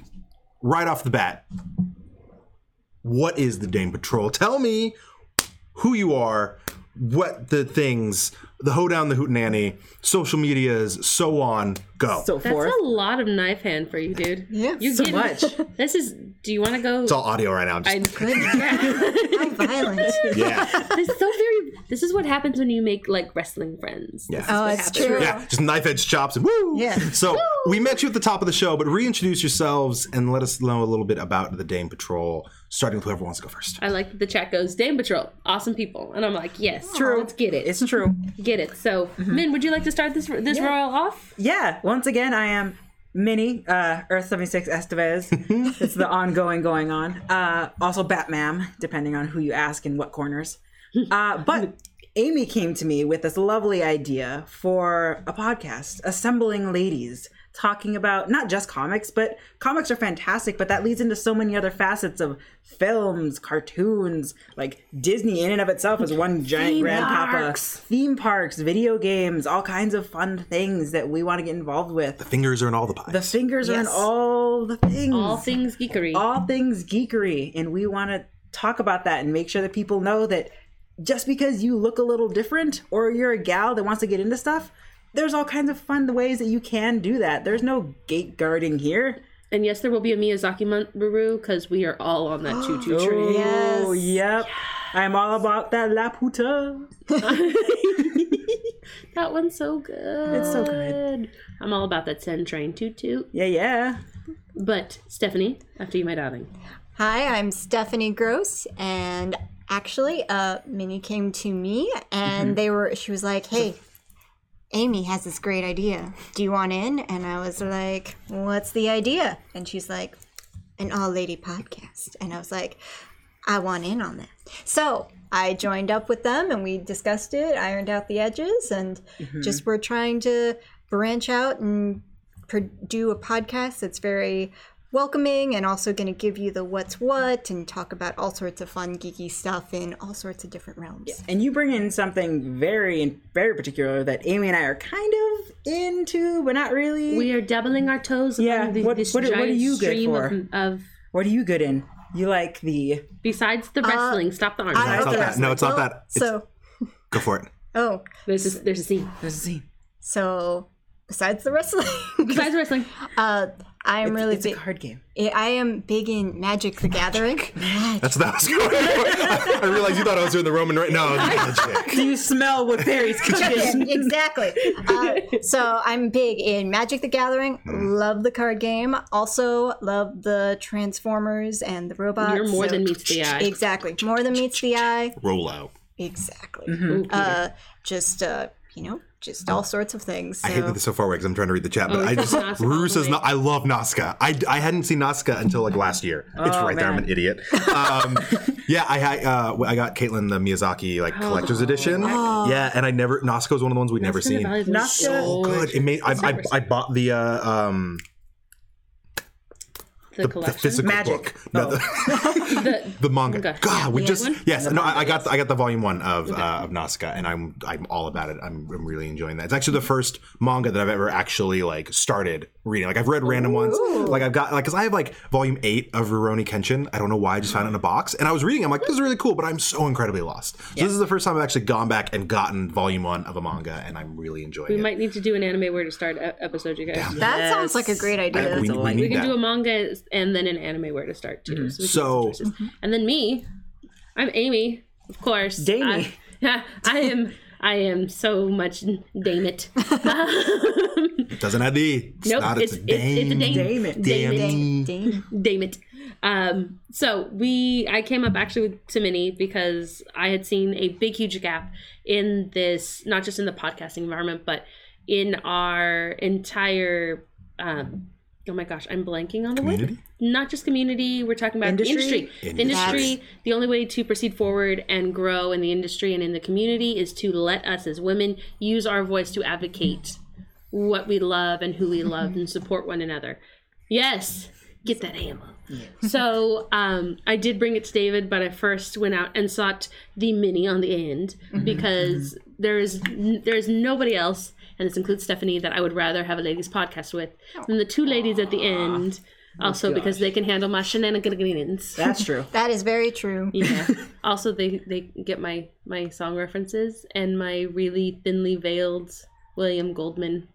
right off the bat, what is the Dame Patrol? Tell me who you are, what the things, the hoedown, the hootenanny, social medias, so on, go. So That's forth. a lot of knife hand for you, dude. Yeah, you so get- much. This is. Do you want to go? it's all audio right now. I'm just, I, yeah. How violent. yeah, This is so very. This is what happens when you make like wrestling friends. Yeah. Oh, what it's happens. true. yeah, just knife edge chops and woo. Yeah. So we met you at the top of the show, but reintroduce yourselves and let us know a little bit about the Dame Patrol, starting with whoever wants to go first. I like that the chat goes Dame Patrol, awesome people, and I'm like, yes, True. Let's get it. It's true. get it. So, Mm-hmm. Min, would you like to start this this royal off? Yeah. Once again, I am Minnie, uh, Earth 76 Estevez. it's the ongoing going on. Uh, also Batman, depending on who you ask and what corners. Uh, but Amy came to me with this lovely idea for a podcast, Assembling Ladies, talking about not just comics, but comics are fantastic, but that leads into so many other facets of films, cartoons, like Disney in and of itself is one giant Theme grandpapa. parks. Theme parks, video games, all kinds of fun things that we want to get involved with. The fingers are in all the pies. The fingers are in all the things. All things geekery. all things geekery. And we want to talk about that and make sure that people know that just because you look a little different or you're a gal that wants to get into stuff, there's all kinds of fun ways that you can do that. There's no gate guarding here. and yes, there will be a Miyazaki Maru because we are all on that choo choo train. Oh, Yes. yep. I'm all about that Laputa. That one's so good. It's so good. I'm all about that Sen train toot toot. Yeah, yeah. But Stephanie, after you, my darling. Hi, I'm Stephanie Gross, and actually, uh, Minnie came to me, and they were. She was like, "Hey, Amy has this great idea. Do you want in?" And I was like, "What's the idea?" And she's like, "An all-lady podcast." And I was like, "I want in on that." So I joined up with them, and we discussed it, ironed out the edges, and mm-hmm. just we're trying to branch out and do a podcast that's very welcoming and also going to give you the what's what and talk about all sorts of fun geeky stuff in all sorts of different realms. And you bring in something very, very particular that Amy and I are kind of into, but not really. We are doubling our toes Yeah, the, what- this what are- what are you good for? of, of what are you good in? You like the besides the wrestling. stop the arms. Uh, I- it's not okay. that. No, it's not that. It's, So, go for it. oh, there's a, there's a scene. there's a scene. so besides the wrestling, Besides wrestling, uh, I am really It's a big. card game. I am big in Magic the Gathering. That's what that was going. I, I realized you thought I was doing the Roman right. No, magic. Do you smell what Barry's cooking? exactly. Uh, so I'm big in Magic the Gathering. Love the card game. Also love the Transformers and the robots. you're more So- than meets the eye. Exactly. More than meets the eye. Roll out. Exactly. Ooh, Uh, just uh, you know, just all sorts of things. So. I hate that this so far away because I'm trying to read the chat, but Oh, I just Nazca all says I love Nausicaä. I, I hadn't seen Nausicaä until like last year. it's Oh, right there. I'm an idiot. Um, yeah, I I, uh, I got Caitlin the Miyazaki like collector's edition. Yeah, and I never Nausicaä was one of the ones we'd never seen. Nausicaä Nausicaä- So good. It made I, I, I bought the uh, um The, the collection. physical Magic. book. No, the, The- the manga. Okay. God, we just one? yes. No, I, I got the, I got the volume one of uh, of Nausicaä, and I'm I'm all about it. I'm, I'm really enjoying that. It's actually the first manga that I've ever actually like started reading. Like I've read random ones. Like I've got like because I have like volume eight of Rurouni Kenshin. I don't know why. I just found it in a box, and I was reading. I'm like, this is really cool, but I'm so incredibly lost. So this is the first time I've actually gone back and gotten volume one of a manga, and I'm really enjoying it. we it. might need to do an anime where to start episode, you guys. that Yes. sounds like a great idea. we, we delightful. need We can that. do a manga and then an anime where to start too. Mm-hmm. So, we can So- make some mm-hmm. and then me, I'm Amy, of course. Damie. I, I am. I am so much damn it. Um, It doesn't have the. It's Nope, not. it's, It's, it's, it's a dame. dame. Damn it. Damn it. Dang, dang. Damn it. Um, so we, I came up actually with to Minnie because I had seen a big, huge gap in this, not just in the podcasting environment, but in our entire. Um, oh my gosh, I'm blanking on the word. Not just community. We're talking about Industry? industry. Industry. Industry. The only way to proceed forward and grow in the industry and in the community is to let us as women use our voice to advocate what we love and who we love mm-hmm. and support one another. Yes, get that hammer. so um, I did bring it to David, but I first went out and sought the Minnie on the end mm-hmm. because mm-hmm. there is there is nobody else, and this includes Stephanie, that I would rather have a ladies podcast with than the two ladies at the end oh Also because they can handle my shenanigans. That's true. That is very true. Yeah. also, they they get my my song references and my really thinly veiled William Goldman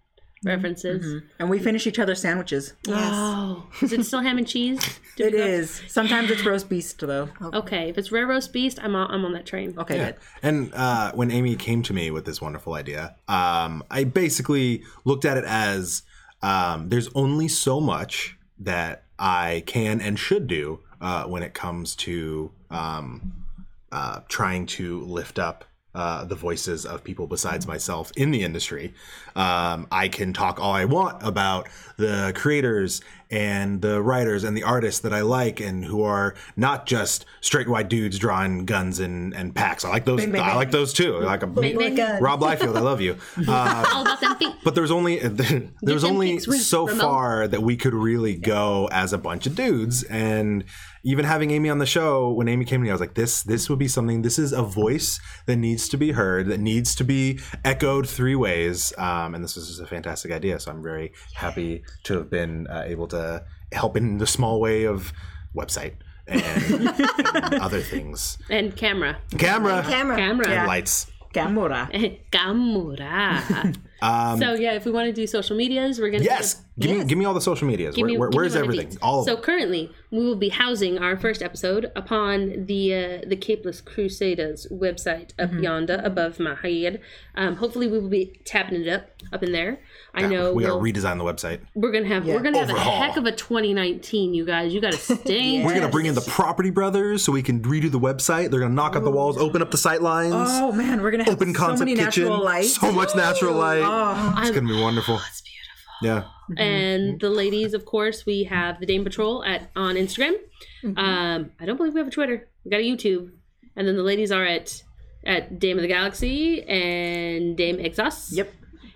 references. And we finish each other's sandwiches. Oh, is it still ham and cheese? Do we It go- Sometimes it's roast beast though. Okay, if it's rare roast beast, I'm on, I'm on that train. Okay, good. And uh, when Amy came to me with this wonderful idea, um, I basically looked at it as um, there's only so much that I can and should do uh, when it comes to um, uh, trying to lift up. Uh, the voices of people besides myself in the industry. Um, I can talk all I want about the creators and the writers and the artists that I like and who are not just straight white dudes drawing guns and, and packs. I like those. bang, I like those too. Like a, Bang, bang. Rob Liefeld, I love you. Uh, All about them feet. but there's only there's only so Ramon. far that we could really go as a bunch of dudes and even having Amy on the show when Amy came to me I was like this this would be something this is a voice that needs to be heard that needs to be echoed three ways um, and this is just a fantastic idea so I'm very happy to have been uh, able to help in the small way of website and, and other things And camera. camera Camera. Camera. Yeah. lights Gamora. Camera. so yeah, if we want to do social medias, we're gonna Um, yes give me give me all the social medias Give where, me- where, where's one of everything all of so them currently, we will be housing our first episode upon the uh, the Capeless Crusaders website up Mm-hmm. yonder above my head. Um, hopefully, we will be tapping it up up in there. I know we gotta we'll, redesign the website we're gonna have we're gonna have Overhaul. a heck of a 2019, you guys. You got to stay. We're gonna bring in the Property Brothers so we can redo the website. They're gonna knock out the walls, open up the sight lines, Oh man, we're gonna have open so concept many kitchen, natural lights. so much natural light. Oh, it's gonna be wonderful. It's beautiful. Yeah, And the ladies, of course, we have the Dame Patrol at on Instagram. Mm-hmm. Um, I don't believe we have a Twitter. We got a YouTube, and then the ladies are at at Dame of the Galaxy and Dame Exos. Yep.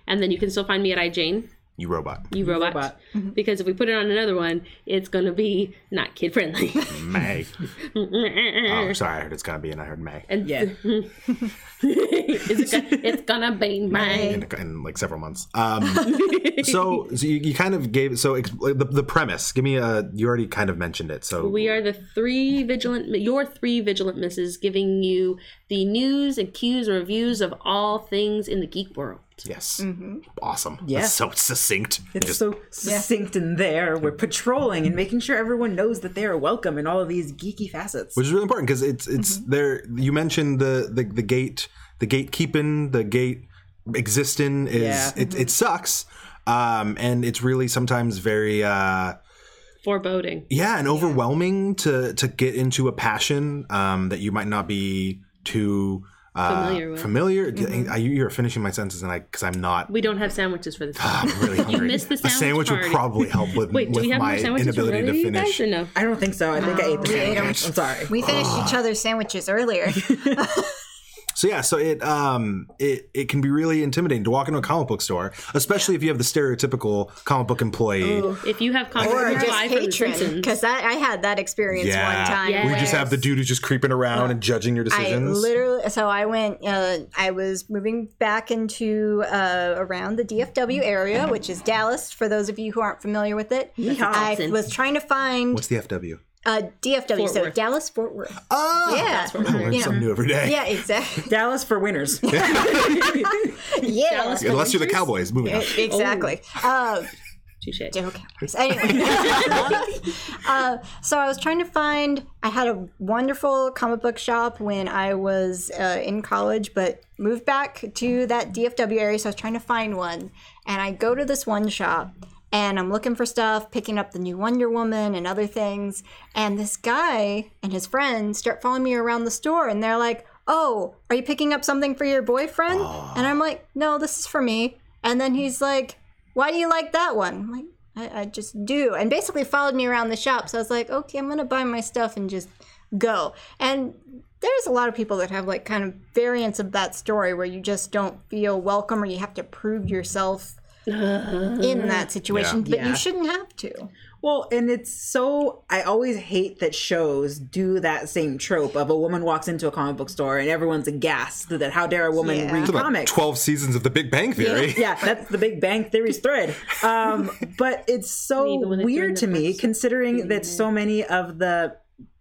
And then you can still find me at iJane, you robot. you robot. robot. Because if we put it on another one, it's gonna be not kid friendly. May. oh, sorry, I heard it's gonna be, and I heard May and Yeah. it's, gonna, it's gonna be mine. in, in like several months. Um, so, so you, you kind of gave so ex- the, the premise. Give me a. You already kind of mentioned it. So We are the three vigilant, your three vigilant misses, giving you the news and cues and reviews of all things in the geek world. yes, awesome. Yeah. That's so succinct. It's Just- so succinct in there. We're patrolling and making sure everyone knows that they are welcome in all of these geeky facets. which is really important because it's it's Mm-hmm. there. You mentioned the the the gate, the gatekeeping, the gate existing is Yeah. it, it sucks, um, and it's really sometimes very uh, Foreboding. yeah and overwhelming to to get into a passion um, that you might not be too. Uh, Familiar with. familiar. Mm-hmm. I, you're finishing my sentences, and I because I'm not. We don't have sandwiches for this. I'm really hungry. you missed the sandwich. a sandwich sandwich would probably help with, Wait, with my more sandwiches for inability to of you guys finish. no? I don't think so. I think I ate the sandwich. I'm sorry. We finished each other's sandwiches earlier. So yeah, so it um it it can be really intimidating to walk into a comic book store, especially if you have the stereotypical comic book employee. If you have comic or book just July from The patron. Because I had that experience Yeah, one time. Yeah. we just have the dude who's just creeping around and judging your I decisions. literally, so I went, uh, I was moving back into uh, around the DFW area, which is Dallas, for those of you who aren't familiar with it. Yeehaw. I was trying to find What's the FW? Uh, DFW, Fort so Worth. Dallas Fort Worth. Oh, Yeah. I learn You know. something new every day. Yeah, exactly. Dallas for winners. Yeah, Dallas for Unless you're the? Cowboys, moving on. exactly. Uh, Touche. Joe Cowboys. Anyway, uh, so I was trying to find. I had a wonderful comic book shop when I was uh, in college, but moved back to that DFW area. So I was trying to find one, and I go to this one shop, and I'm looking for stuff, picking up the new Wonder Woman and other things. And this guy and his friends start following me around the store, and they're like, "Oh, are you picking up something for your boyfriend?" And I'm like, "No, this is for me." And then he's like, why do you like that one? I'm like, I, I just do. And basically followed me around the shop. So I was like, okay, I'm going to buy my stuff and just go. And there's a lot of people that have like kind of variants of that story where you just don't feel welcome or you have to prove yourself in that situation, but Yeah. you shouldn't have to. Well, and it's so I always hate that shows do that same trope of a woman walks into a comic book store and everyone's aghast that how dare a woman Yeah. read It's About comics. Twelve seasons of The Big Bang Theory. yeah, that's the Big Bang Theory's thread. Um, but it's so Even when they weird to me, considering that so many of the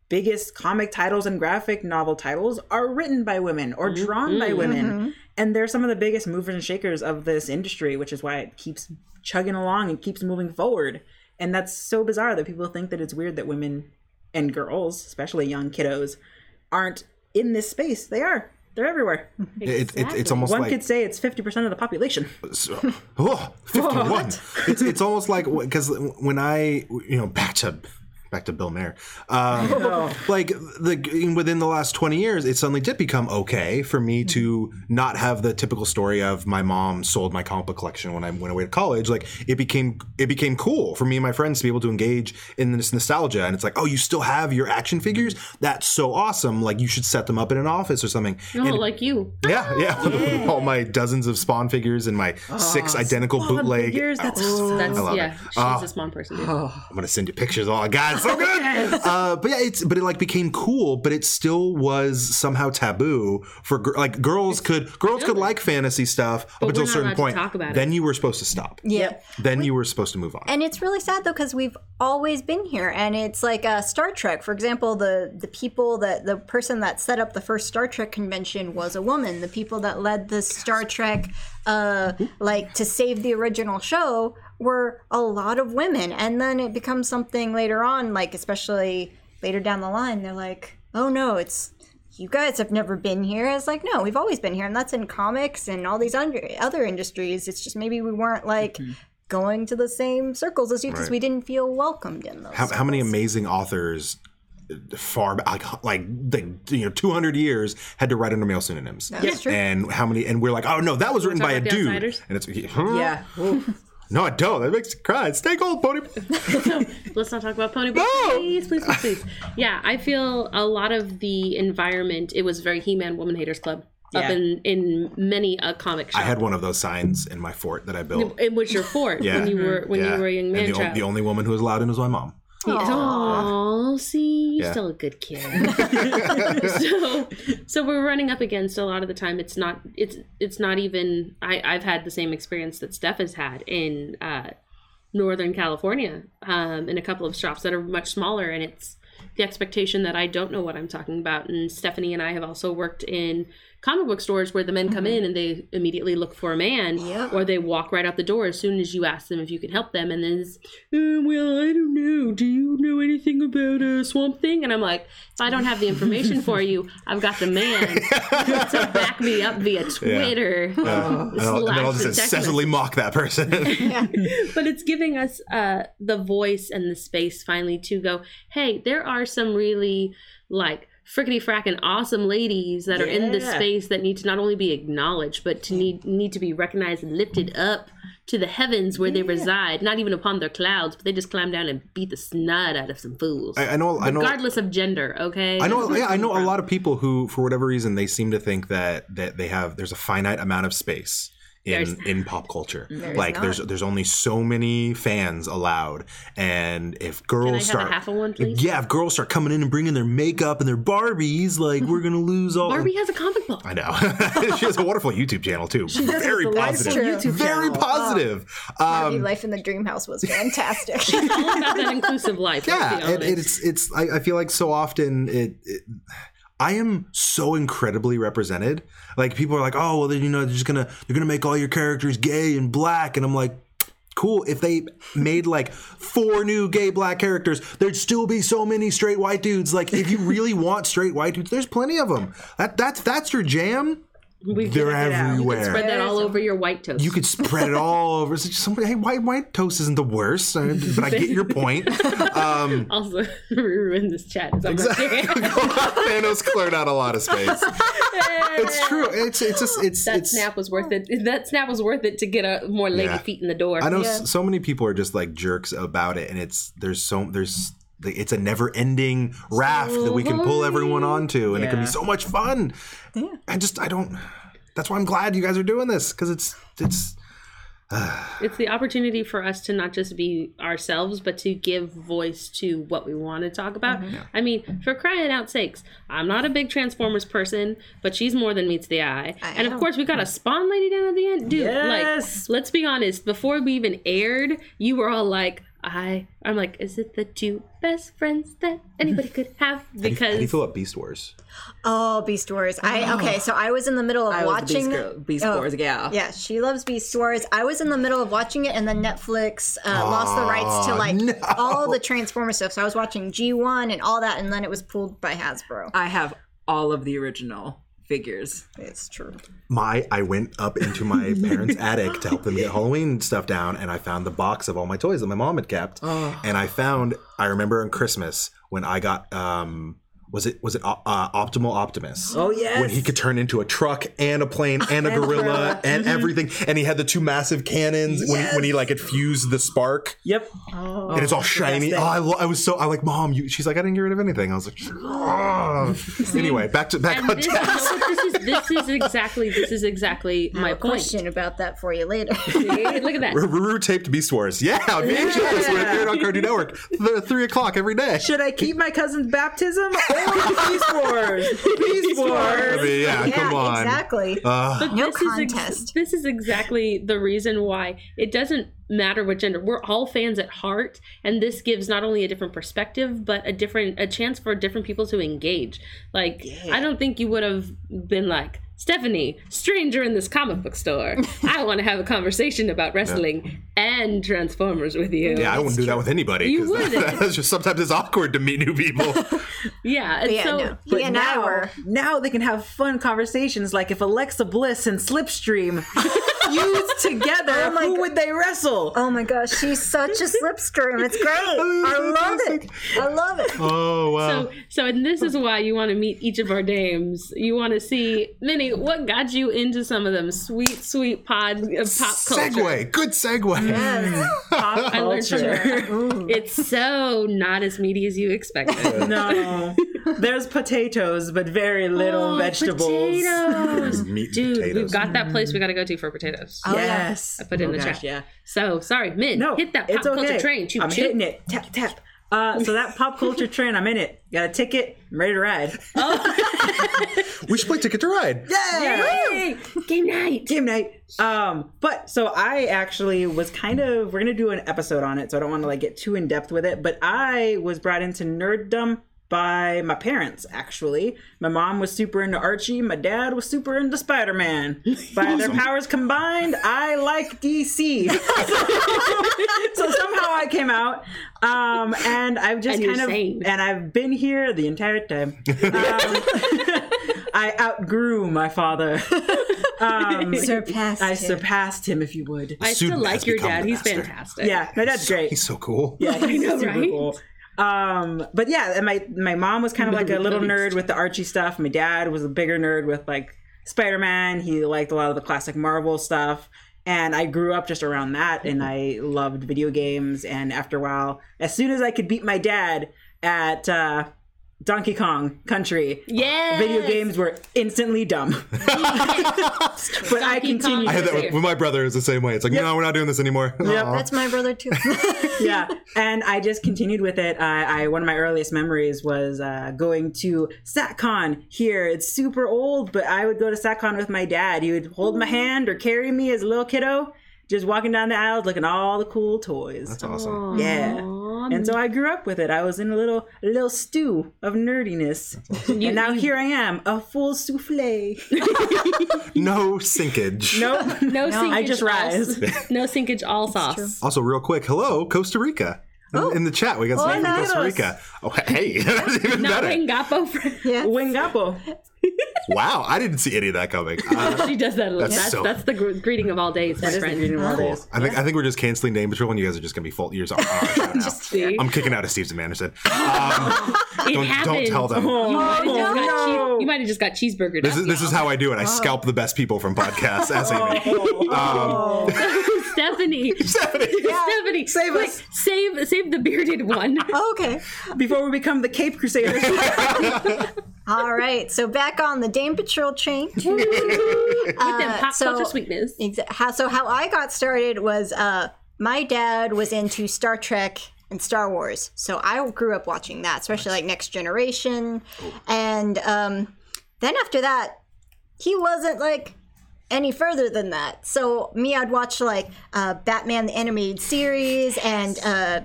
biggest comic titles and graphic novel titles are written by women or mm-hmm. drawn by women. Mm-hmm. And they're some of the biggest movers and shakers of this industry, which is why it keeps chugging along and keeps moving forward. And that's so bizarre that people think that it's weird that women and girls, especially young kiddos, aren't in this space. They are. They're everywhere. It, it, it's almost One like could say it's 50% of the population. So- oh, 51. It's, it's almost like because when I, you know, back to back to Bill Maher, um, like the within the last 20 years, it suddenly did become okay for me to not have the typical story of my mom sold my comic book collection when I went away to college. Like it became it became cool for me and my friends to be able to engage in this nostalgia. And it's like, oh, you still have your action figures? That's so awesome! Like you should set them up in an office or something. No, And- like you. yeah, yeah. All my dozens of Spawn figures and my six identical Spawn bootleg. figures, that's That's I love yeah. it. She's Oh. a small person. dude. I'm gonna send you pictures. Oh my god, it's so good. uh, but yeah, it's but it like became cool, but it still was somehow taboo for gir- like girls could girls could like fantasy stuff up we're until a certain allowed to point. talk about it. then you were supposed to stop. Yeah. Then you were supposed to move on. And it's really sad though because we've always been here, and it's like uh, Star Trek. For example, the the people that the person that set up the first Star Trek convention was a woman. The people that led the Star Trek, uh, like to save the original show, were a lot of women. And then it becomes something later on, like especially later down the line, they're like, oh no, it's you guys have never been here. It's like, no, we've always been here. And that's in comics and all these under, other industries. It's just maybe we weren't like going to the same circles as you because Right. we didn't feel welcomed in those. how, how many amazing authors uh, far back like like the, you know 200 years had to write under male synonyms That's true. and how many and we're like oh no that was written by a dude Outsiders? and it's huh? Yeah. no i don't that makes me cry stay gold pony Let's not talk about pony book, No! please, please, please, please. Yeah, I feel a lot of the environment. It was very He-Man Woman Haters Club up in in many a comic shop. i had one of those signs in my fort that i built It was your fort Yeah. when you were when Yeah. you were a young man and the, o- the only woman who was allowed in was my mom Oh, see, you're Yeah. still a good kid. so, so we're running up against a lot of the time. It's not. It's it's not even. I I've had the same experience that Steph has had in uh, Northern California, um, in a couple of shops that are much smaller, and it's the expectation that I don't know what I'm talking about. And Stephanie and I have also worked in comic book stores where the men come in and they immediately look for a man, Yep. or they walk right out the door as soon as you ask them if you can help them, and then it's, "Uh, well, I don't know. Do you know anything about a swamp thing? And I'm like, if I don't have the information for you, I've got the man to back me up via Twitter. and, I'll, and then I'll just the incessantly mock that person but it's giving us uh, the voice and the space finally to go hey there are some really like frickety frackin' awesome ladies that are in this Yeah. space that need to not only be acknowledged but to need need to be recognized and lifted up to the heavens where they reside not even upon their clouds but they just climb down and beat the snot out of some fools I, I know i know regardless of gender okay I know. Yeah, I know a lot of people who, for whatever reason, they seem to think that that they have there's a finite amount of space in There's- in pop culture. There's like not. there's there's only so many fans allowed, and if girls Can I have a start half of one, please? yeah, if girls start coming in and bringing their makeup and their Barbies, like we're gonna lose all. barbie has a comic book I know. she has a wonderful YouTube channel too. She Very Delightful positive. YouTube Very channel. positive. Barbie Um, Life in the Dream House was fantastic. all about that inclusive life let's yeah be it, it's it's I, I feel like so often it, it i am so incredibly represented. Like people are like oh well then you know they're just gonna they're gonna make all your characters gay and black. And i'm like cool. If they made like four new gay black characters there'd still be so many straight white dudes. Like if you really want straight white dudes there's plenty of them that that's that's your jam We they're can everywhere spread that all over your white toast you could spread it all over. It's just somebody, hey, white white toast isn't the worst, but I get your point. Um, also ruin this chat. So I'm not kidding. Thanos cleared out a lot of space. It's true. It's it's just it's that it's. snap was worth it. That snap was worth it to get a more lady Yeah. feet in the door. I know s so many people are just like jerks about it, and it's there's so there's it's a never ending raft that we can pull everyone onto, and it can be so much fun. yeah. I just I don't. That's why I'm glad you guys are doing this because it's it's. it's the opportunity for us to not just be ourselves, but to give voice to what we want to talk about. Mm-hmm. I mean, for crying out sakes, I'm not a big Transformers person, but she's more than meets the eye. I and of course, we got a Spawn lady down at the end, dude. Yes. Like, let's be honest. Before we even aired, you were all like. I, I'm like, is it the two best friends that anybody could have? How do you Because feel about Beast Wars? Oh, Beast Wars. I okay, so I was in the middle of I was the watching Beast, girl, Beast Oh, Wars gal. Yeah, she loves Beast Wars. I was in the middle of watching it, and then Netflix uh, lost the rights to like no. all the Transformers stuff. So I was watching G1 and all that, and then it was pulled by Hasbro. I have all of the original figures. It's true. My I went up into my parents' attic to help them get Halloween stuff down, and I found the box of all my toys that my mom had kept. And I found I remember on Christmas when I got um was it was it uh, Optimal Optimus? Oh, yes. when he could turn into a truck and a plane and a gorilla and everything, and he had the two massive cannons when he, when he like had fused the spark. Yep. and it's all that's the best shiny. Oh, I, lo- I was so I like mom. You, she's like I didn't get rid of anything. I was like, "Ugh." anyway, back to back and on this, task. this is this is exactly this is exactly my point. Question about that for you later. Look at that. Ruru taped Beast Wars. Yeah, VHS when it aired on Cartoon Network, th- three o'clock every day. Should I keep my cousin's baptism or Beast Wars? Beast I Wars. mean, yeah, yeah, come on. exactly. Uh, no this Is ex- this is exactly the reason why it doesn't matter what gender. We're all fans at heart, and this gives not only a different perspective, but a different a chance for different people to engage. Like, I don't think you would have been like. Stephanie, stranger in this comic book store. I want to have a conversation about wrestling and Transformers with you. yeah, I wouldn't do that with anybody. You 'cause wouldn't. That's just sometimes it's awkward to meet new people. Yeah, and yeah, so no. But He and now, now they can have fun conversations like if Alexa Bliss and Slipstream fused together, my who God. would they wrestle? Oh my gosh, she's such a slipstream. It's great. I love it. I love it. oh wow. So, so, and this is why you want to meet each of our dames. You want to see, Minnie, what got you into some of them sweet, sweet pod uh, pop culture? segue, good segue. Yes. Pop I learned from culture. It's so not as meaty as you expected. No, there's potatoes, but very little Oh, vegetables. Potatoes. Meat and Dude, potatoes. we've got that place we got to go to for potatoes. Oh. Yes, I put it in Oh, the gosh, chat. Yeah. So, sorry, Min, No, hit that pop it's okay. culture train. Choo I'm choo. hitting it. Tap tap. Uh, so that pop culture train, I'm in it. Got a ticket. I'm ready to ride. We should play Ticket to Ride. Yay! Game night. game night. Um, but so I actually was kind of we're gonna do an episode on it, so I don't want to like get too in depth with it. But I was brought into nerddom by my parents. Actually, my mom was super into Archie. My dad was super into Spider Man. By their powers combined, I like DC. so somehow I came out, um, and I've just And kind of sane. and I've been here the entire time. Um, I outgrew my father. Um, Surpassed I surpassed him, if you would. I still like your dad. He's master. fantastic. Yeah, my dad's great. He's so cool. Yeah, he's know, super right? cool. Um, but yeah, and my my mom was kind of like a little nerd with the Archie stuff. My dad was a bigger nerd with like Spider Man. He liked a lot of the classic Marvel stuff. And I grew up just around that, and I loved video games. And after a while, as soon as I could beat my dad at uh, Donkey Kong Country, Yes. video games were instantly dumb. but I Donkey Kong. continued. I had that with, with my brother. Is the same way. It's like, no, we're not doing this anymore. Yep. Aw. That's my brother too. yeah and i just continued with it I, I one of my earliest memories was uh, going to satcon here it's super old but i would go to satcon with my dad he would hold my hand or carry me as a little kiddo just walking down the aisles looking at all the cool toys That's awesome. yeah and so i grew up with it i was in a little a little stew of nerdiness and now here i am a full souffle No sinkage. nope No sinkage. I just all- rise. no sinkage, all sauce. Also, real quick, hello, Costa Rica. In- oh. In the chat, we got oh, something from Costa Rica. Oh, hey, that's even Not better. Rengapo friend. yeah. wingapo Wow, I didn't see any of that coming. Uh, She does that. That's that's, so- the gr- greeting of all days, my That is the friend. greeting of all days. I think I think we're just canceling Dame Patrol, and you guys are just gonna be full years on our show. See? I'm kicking out of Steve Anderson. Um, don't, don't tell them. You might have just got no. cheese- you might have just got cheeseburgered. This is this is how I do it. I scalp the best people from podcasts. As Amy. Um, Stephanie. Stephanie. Stephanie, Save quick, us. Save save the bearded one. Oh, okay. before we become the cape crusaders All right, so back on the Dame Patrol. With them pop so- culture sweetness. Exa- how, so how I got started was uh, my dad was into Star Trek and Star Wars, so I grew up watching that, especially like Next Generation, and um, then after that, he wasn't like any further than that. So me, I'd watch like uh, Batman the animated series and uh,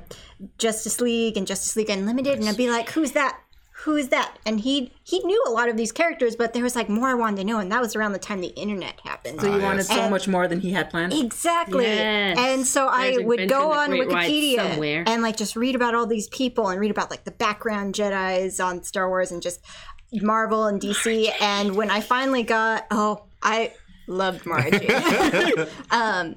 Justice League and Justice League Unlimited, and I'd be like, "Who's that? Who's that?" And he he knew a lot of these characters, but there was like more I wanted to know, and that was around the time the internet happened. So you wanted so And- much more than he had planned. Exactly. Yes. And so I would go on Wikipedia and like just read about all these people and read about like the background Jedi's on Star Wars and just Marvel and DC. And when I finally got, oh, I loved Margie. um,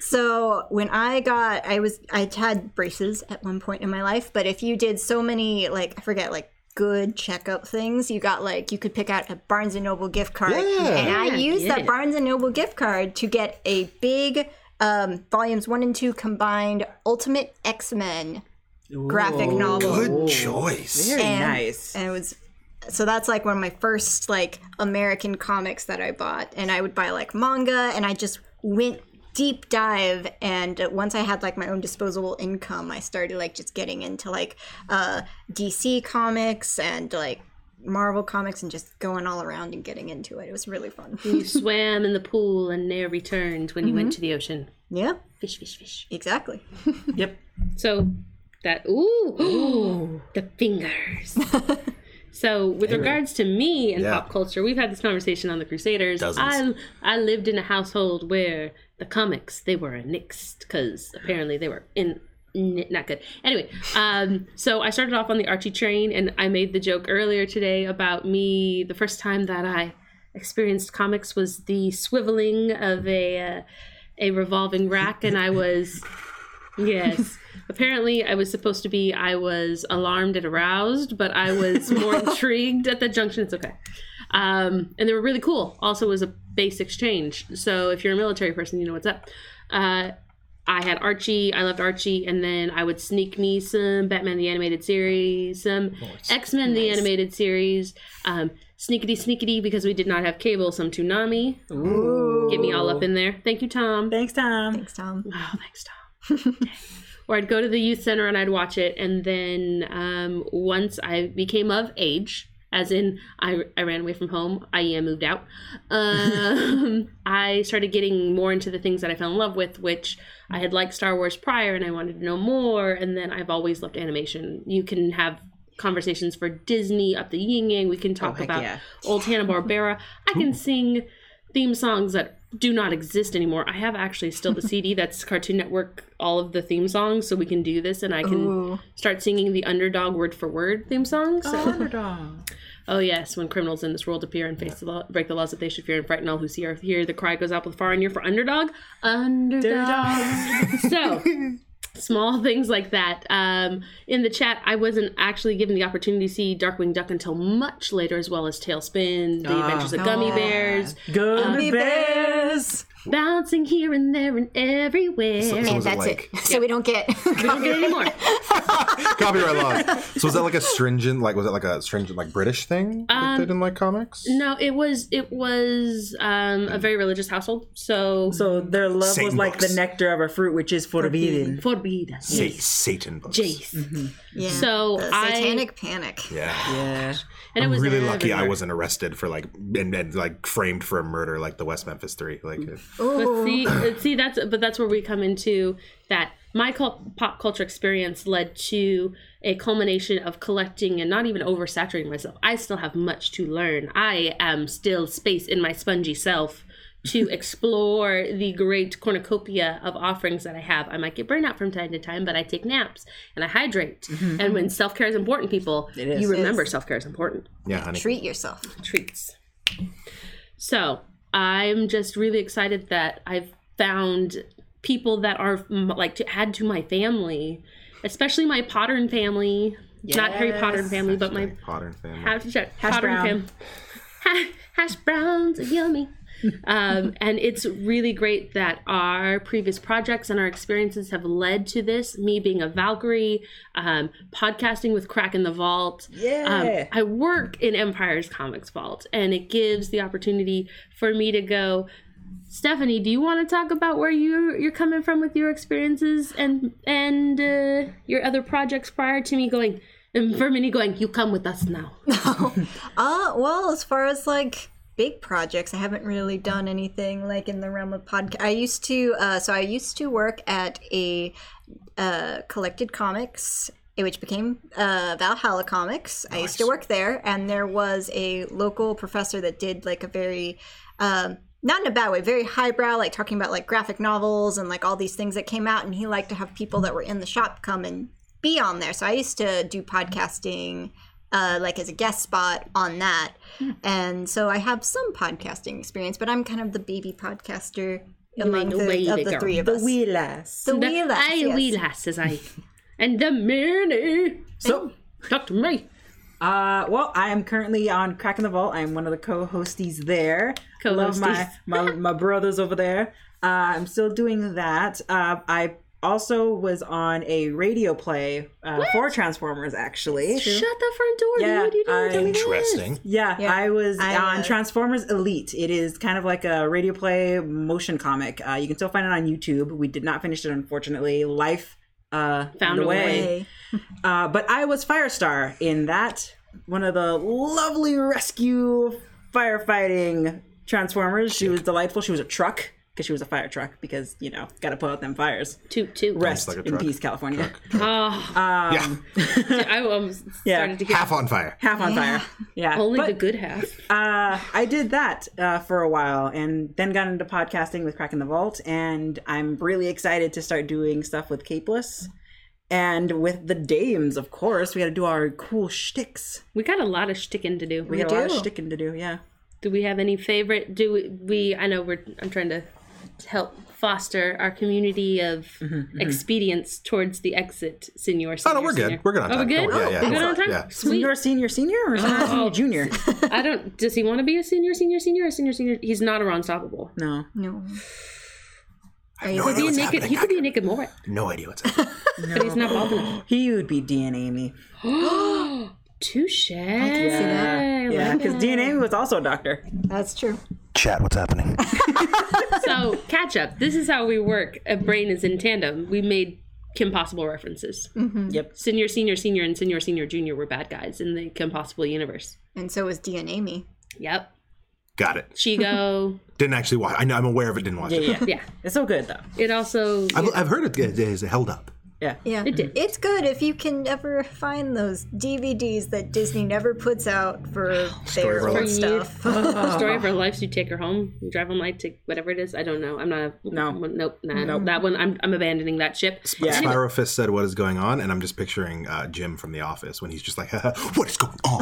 so when I got, I was, I had braces at one point in my life, but if you did so many, like, I forget, like, good checkup things you got like you could pick out a barnes and noble gift card Yeah. and i used get that barnes and noble gift card to get a big um, volumes one and two combined ultimate x-men graphic novel Good choice. Very and, nice. and it was so that's like one of my first like american comics that i bought and i would buy like manga and i just went deep dive and uh, once i had like my own disposable income i started like just getting into like uh dc comics and like marvel comics and just going all around and getting into it it was really fun You swam in the pool and never returned when you Mm-hmm. went to the ocean. yeah Fish, fish, fish. exactly Yep. So that ooh, ooh, the fingers. so with regards to me and Yeah. pop culture, we've had this conversation on the Crusaders. Dozens. I I lived in a household where the comics they were nixed because apparently they were in not good. Anyway, um, so I started off on the Archie train, and I made the joke earlier today about me. The first time that I experienced comics was the swiveling of a uh, a revolving rack, and I was yes. Apparently, I was supposed to be. I was alarmed and aroused, but I was more intrigued at the junction. It's okay. Um, and they were really cool. Also, it was a base exchange. So if you're a military person, you know what's up. Uh, I had Archie. I loved Archie, and then I would sneak me some Batman the animated series, some X Men the animated series, um, sneakity sneakity because we did not have cable, some Toonami. Get me all up in there. Thank you, Tom. Thanks, Tom. thanks tom Oh, thanks, Tom. Or I'd go to the youth center and I'd watch it, and then um, once I became of age, as in I, I ran away from home, I moved out, um, I started getting more into the things that I fell in love with, which I had liked Star Wars prior, and I wanted to know more. And then I've always loved animation. You can have conversations for Disney up the yin yang. We can talk heck about yeah. old Hanna Barbera. I can sing theme songs that do not exist anymore. I have actually still the CD that's Cartoon Network, all of the theme songs, so we can do this, and I can Ooh. start singing the Underdog word for word theme song. So, oh, Underdog. oh yes, when criminals in this world appear and face the law, break the laws that they should fear and frighten all who see or hear, the cry goes out with far and near for Underdog. Underdog. so small things like that. Um, in the chat, I wasn't actually given the opportunity to see Darkwing Duck until much later, as well as TaleSpin, The Adventures of Gummi Bears, Gummy Gummy bears. Bouncing here and there and everywhere. So- so and was it that's like- it so we don't get we don't get any more. Copyright laws. So was that like a stringent, like was it like a stringent, like British thing that they didn't like comics? No, it was it was um, a very religious household. So, So their love was Satan like books. the nectar of a fruit, which is forbidden. forbidden. Sa- Satan books. Jace. yeah, So the I- satanic panic Yeah. Yeah. And it I'm was really lucky I wasn't arrested for like and, and like framed for a murder like the West Memphis Three. Like But see, see that's but that's where we come into that. My cult, pop culture experience led to a culmination of collecting and not even oversaturating myself. I still have much to learn. I am still space in my spongy self to explore the great cornucopia of offerings that I have. I might get burned out from time to time, but I take naps and I hydrate. Mm-hmm. And when self care is important, people, is. you remember self care is important yeah, honey. treat yourself treats. So I'm just really excited that I've found people that are like to add to my family, especially my Potter family. Not Harry Potter Yes. family, but my Potter family. hash, Hash Potter brown. fam. Ha, hash browns are yummy. Um, and it's really great that our previous projects and our experiences have led to this. Me being a Valkyrie, um, podcasting with Crack in the Vault. Yeah. Um, I work in Empire's Comics Vault, and it gives the opportunity for me to go. Stephanie, do you want to talk about where you you're coming from with your experiences and and uh, your other projects prior to me going? And for me going, you come with us now. Uh, well, as far as like big projects, I haven't really done anything like in the realm of podcast. I used to, uh, so I used to work at a uh, collected comics, which became uh, Valhalla Comics. I used to work there, and there was a local professor that did like a very um, not in a bad way, very highbrow, like talking about like graphic novels and like all these things that came out. And he liked to have people that were in the shop come and be on there. So I used to do podcasting, uh, like as a guest spot on that. And so I have some podcasting experience, but I'm kind of the baby podcaster among the the, baby of the girl. three of The us. wee lass. The The wee lass, I yes. wee lass, says I. And the mini. So, Talk to me. uh, well, I am currently on Crack in the Vault. I'm one of the co-hosties there. Love my, my my brothers over there. Uh, I'm still doing that. Uh, I also was on a radio play uh, for Transformers, actually. Shut the front door. Yeah, dude. You don't I- tell me this. Interesting. Yeah, Yeah, I was I, on uh, Transformers Elite. It is kind of like a radio play motion comic. Uh, you can still find it on YouTube. We did not finish it, unfortunately. Life uh, Found a way. Hey. Uh, but I was Firestar in that. One of the lovely rescue firefighting Transformers. She was delightful. She was a truck because she was a fire truck because, you know, got to put out them fires. Toot, toot. Rest like in peace, California. Oh, yeah, I almost Yeah, to get half on fire. Half on fire. Yeah. only But- the good half. uh, I did that uh, for a while and then got into podcasting with Crack in the Vault. And I'm really excited to start doing stuff with Capeless. And with the dames, of course, we got to do our cool shticks. We got a lot of shticking to do. We, got a lot of do. shticking to do, yeah. Do we have any favorite? Do we, we? I know we're. I'm trying to help foster our community of mm-hmm, mm-hmm. expedience towards the exit, Senior. Oh no, we're good. We're good on Oh, time. we're good. Don't. Yeah, yeah, we're good on time. Yeah. Sweet. Senior, senior, senior, or senior, oh. senior, junior? I don't. Does he want to be a senior, senior, senior, or senior, senior? He's not a Ron Stoppable. No. No. I no He could be a naked. He could be a naked Morat, No idea what's happening. but he's not bald. He would be DNAmy. Touche. Yeah, yeah. Because DNA was also a doctor. That's true. Chat, what's happening? So catch up. This is how we work. A brain is in tandem. We made Kim Possible references. Mm-hmm. Yep. Senior, senior, senior, and senior, senior, junior were bad guys in the Kim Possible universe. And so was DNAmy. Yep. Got it. Shego. Didn't actually watch. I know. I'm aware of it. Didn't watch Yeah, it. yeah. yeah. It's so good though. It also. I've, I've heard it it is held up. Yeah. Yeah. It did. It's good if you can ever find those DVDs that Disney never puts out for their of our old life. stuff. Story of our lives. You take her home. You drive on light to whatever it is. I don't know. I'm not. A, No. Nope. Nah. Nope. That one. I'm. I'm abandoning that ship. Yeah. Spiral Fist said, "What is going on?" And I'm just picturing uh, Jim from The Office when he's just like, "What is going on?"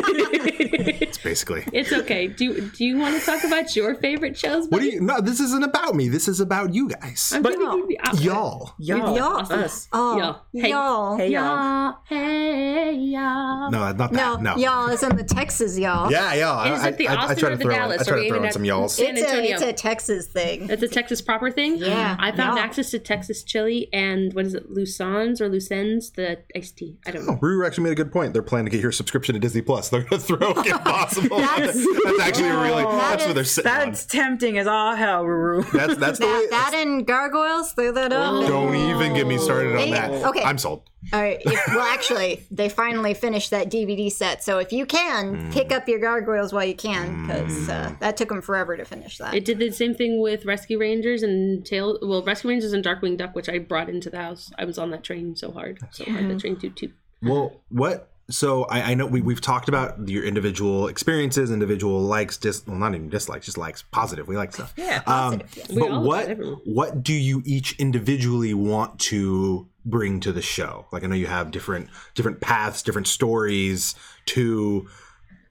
it's basically. It's okay. Do you, Do you want to talk about your favorite shows? What do you? No, this isn't about me. This is about you guys, I'm giving you the option. y'all. Y'all. Y'all. Oh. Us. Oh, Y'all. Hey. y'all. Hey, y'all. Hey. Yeah. No, not No, that. No. y'all is in the Texas, y'all. Yeah, y'all. Is I, it the I, I Austin try or to the throw. Dallas? I try Or to even throw in some y'alls. San It's a, it's a Texas thing. It's a Texas proper thing. Yeah. I found No. access to Texas chili and what is it, Lucans or Lucens, the iced tea. I don't oh, know. Ruru actually made a good point. They're planning to get your subscription to Disney Plus. They're going to throw Kim Possible. that's, that's actually a really. that's what they're is- sitting That's tempting as all hell, Ruru. That's that's the way. That, that and gargoyles, throw that up. Don't even get me started on They- that. okay. I'm sold. All right. If, well, actually, they finally finished that DVD set. So if you can, pick up your gargoyles while you can, because uh, that took them forever to finish that. It did the same thing with Rescue Rangers and Tail. Well, Rescue Rangers and Darkwing Duck, which I brought into the house. I was on that train so hard, so hard. The train toot toot. Well, what? So I, I know we, we've talked about your individual experiences, individual likes, dis well, not even dislikes, just likes. Positive, we like stuff. Yeah. Um, We but what what do you each individually want to bring to the show? Like I know you have different different paths, different stories to.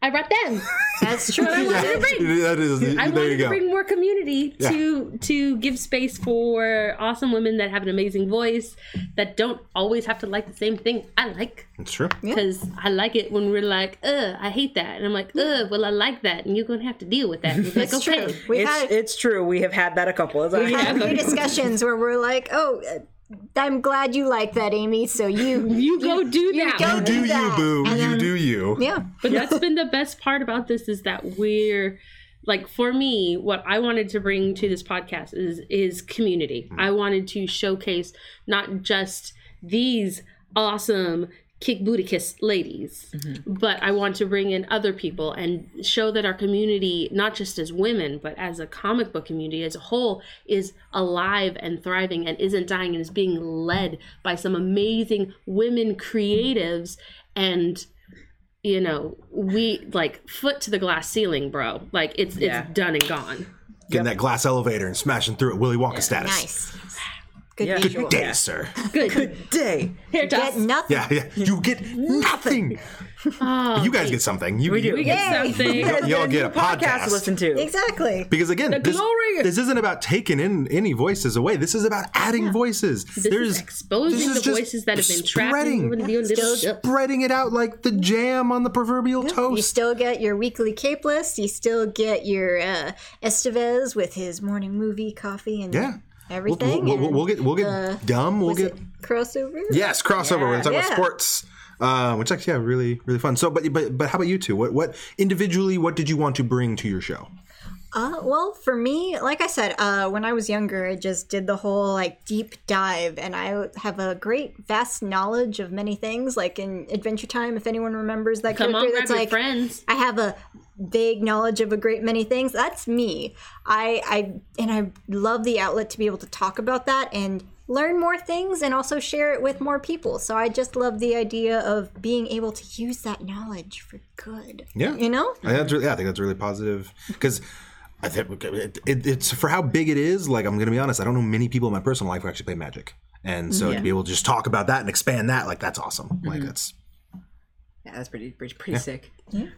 I I brought them. That's true. I wanted to bring. that is I there wanted you to go. bring more community to to give space for awesome women that have an amazing voice that don't always have to like the same thing I like It's true. because I like it when we're like, uh, I hate that, and I'm like, uh, well, I like that, and you're gonna have to deal with that. And we're like, It's okay, true. We've It's, had, it's true. We have had that a couple of times. had a few discussions where we're like, oh, I'm glad you like that, Amy. So you, you go do that. go You do you, that. boo. And You do you. yeah. But that's been the best part about this is that we're like for me, what I wanted to bring to this podcast is is community. Mm. I wanted to showcase not just these awesome kick booty kiss ladies, mm-hmm. but I want to bring in other people and show that our community, not just as women, but as a comic book community as a whole, is alive and thriving and isn't dying and is being led by some amazing women creatives and you know, we like foot to the glass ceiling, bro. Like it's Yeah. it's done and gone. Getting that glass elevator and smashing through it. Willy Wonka status. Nice. Good Yeah. visual. Day, sir. Good. Good day. Hair toss. Get nothing. Yeah, yeah. You get nothing. Oh, You guys get something. You, We do. we get Yay. something. Y'all get a podcast. to listen to. Exactly. Because again, this, glory. this isn't about taking in any voices away. This is about adding voices. This There's is exposing this is the voices that have been trapped spreading. and doing Still- spreading it out like the jam on the proverbial You toast. You still get your weekly Capeless. You still get your uh, Estevez with his morning movie, coffee, and Yeah. We'll, everything. we'll, we'll, we'll get we'll get the- dumb. We'll was get it crossover. yes crossover. We're gonna talk Yeah. about sports, uh, which actually yeah really really fun. So, but but but how about you two? What what individually? What did you want to bring to your show? Uh, well, for me, like I said, uh, when I was younger, I just did the whole like deep dive, and I have a great vast knowledge of many things. Like in Adventure Time, if anyone remembers that Come character, on, grab that's your like friends. I have a vague knowledge of a great many things. That's me. I I and I love the outlet to be able to talk about that and learn more things and also share it with more people. So I just love the idea of being able to use that knowledge for good. Yeah. You know? I, think that's really, yeah, I think that's really positive because I think it, it, it's for how big it is. Like I'm to be honest, I don't know many people in my personal life who actually play Magic, and so to be able to just talk about that and expand that, like that's awesome. Like mm-hmm. that's Yeah, that's pretty pretty, pretty sick.